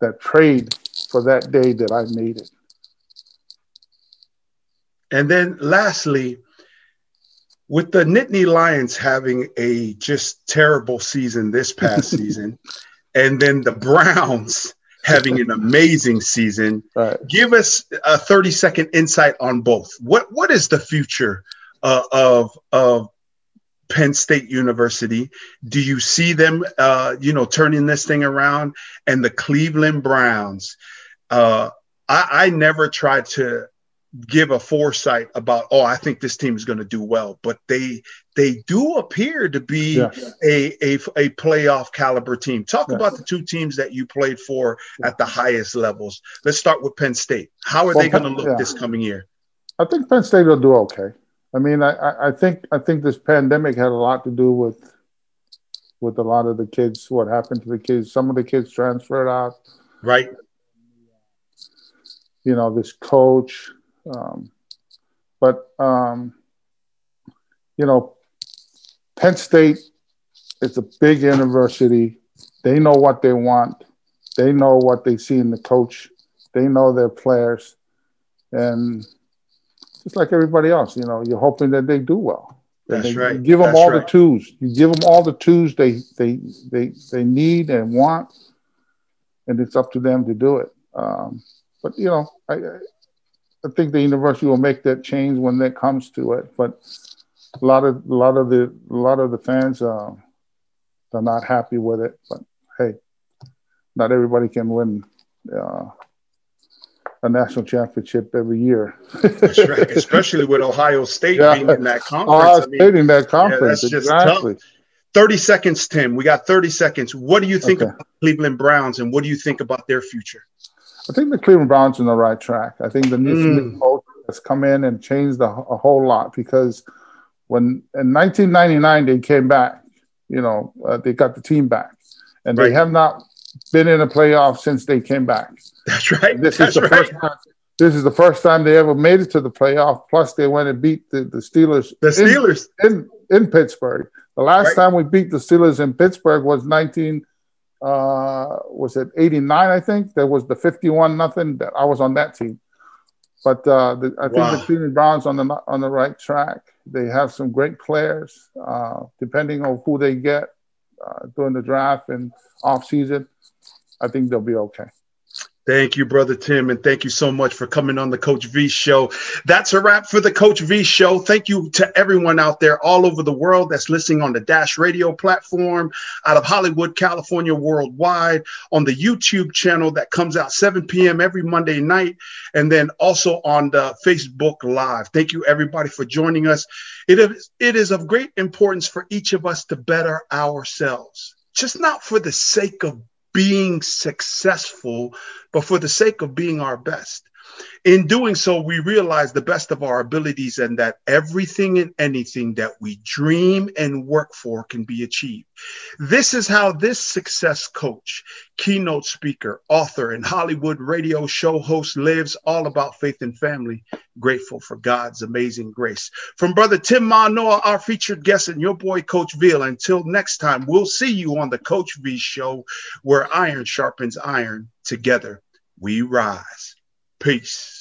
Speaker 2: that prayed for that day that I made it.
Speaker 1: And then lastly, with the Nittany Lions having a just terrible season this past season, and then the Browns having an amazing season,
Speaker 2: right.
Speaker 1: give us a 30 second insight on both. What what is the future uh, of of Penn State University? Do you see them, uh, you know, turning this thing around? And the Cleveland Browns. Uh, I, I never tried to give a foresight about oh i think this team is going to do well. But they they do appear to be a, a, a playoff caliber team. Talk yes. about the two teams that you played for at the highest levels. Let's start with penn state. How are well, they going to look yeah. this coming year?
Speaker 2: I think penn state will do okay. I mean I, I think i think this pandemic had a lot to do with with a lot of the kids what happened to the kids some of the kids transferred out.
Speaker 1: Right.
Speaker 2: You know this coach um, But um, you know, Penn State is a big university. They know what they want. They know what they see in the coach. They know their players, and just like everybody else, you know, you're hoping that they do well.
Speaker 1: That's
Speaker 2: they,
Speaker 1: right.
Speaker 2: You give them
Speaker 1: That's
Speaker 2: all
Speaker 1: right.
Speaker 2: the tools. You give them all the tools they they they they need and want, and it's up to them to do it. Um, but you know, I I think the university will make that change when that comes to it. But a lot of a lot of the a lot of the fans uh, are not happy with it. But hey, not everybody can win. Uh, a national championship every year.
Speaker 1: That's right, especially with Ohio State
Speaker 2: Yeah.
Speaker 1: being in that conference.
Speaker 2: Ohio
Speaker 1: I mean,
Speaker 2: State in that conference,
Speaker 1: that's just
Speaker 2: exactly.
Speaker 1: 30 seconds, Tim. We got 30 seconds. What do you think
Speaker 2: Okay.
Speaker 1: about Cleveland Browns and what do you think about their future?
Speaker 2: I think the Cleveland Browns are on the right track. I think the new
Speaker 1: Mm.
Speaker 2: coach has come in and changed a, a whole lot because when in 1999 they came back, you know, uh, they got the team back, and
Speaker 1: Right.
Speaker 2: they have not been in a playoff since they came back.
Speaker 1: That's right.
Speaker 2: This
Speaker 1: That's
Speaker 2: is the
Speaker 1: right.
Speaker 2: first time. This is the first time they ever made it to the playoff. Plus, they went and beat the, the Steelers.
Speaker 1: The
Speaker 2: in-
Speaker 1: Steelers.
Speaker 2: in in Pittsburgh. The last
Speaker 1: Right.
Speaker 2: time we beat the Steelers in Pittsburgh was 19 uh was it 89 I think. There was the 51 nothing that I was on that team. But uh the, I think
Speaker 1: Wow.
Speaker 2: the Cleveland Browns on the on the right track. They have some great players uh depending on who they get uh, during the draft and off season. I think they'll be okay.
Speaker 1: Thank you, Brother Tim, and thank you so much for coming on the Coach V Show. That's a wrap for the Coach V Show. Thank you to everyone out there all over the world that's listening on the Dash Radio platform, out of Hollywood, California, worldwide, on the YouTube channel that comes out 7 p.m. every Monday night, and then also on the Facebook Live. Thank you, everybody, for joining us. It is, it is of great importance for each of us to better ourselves, just not for the sake of being successful, but for the sake of being our best. In doing so, we realize the best of our abilities and that everything and anything that we dream and work for can be achieved. This is how this success coach, keynote speaker, author, and Hollywood radio show host lives all about faith and family, grateful for God's amazing grace. From Brother Tim Manoa, our featured guest, and your boy, Coach Veal. Until next time, we'll see you on the Coach V Show where iron sharpens iron. Together we rise. Peace.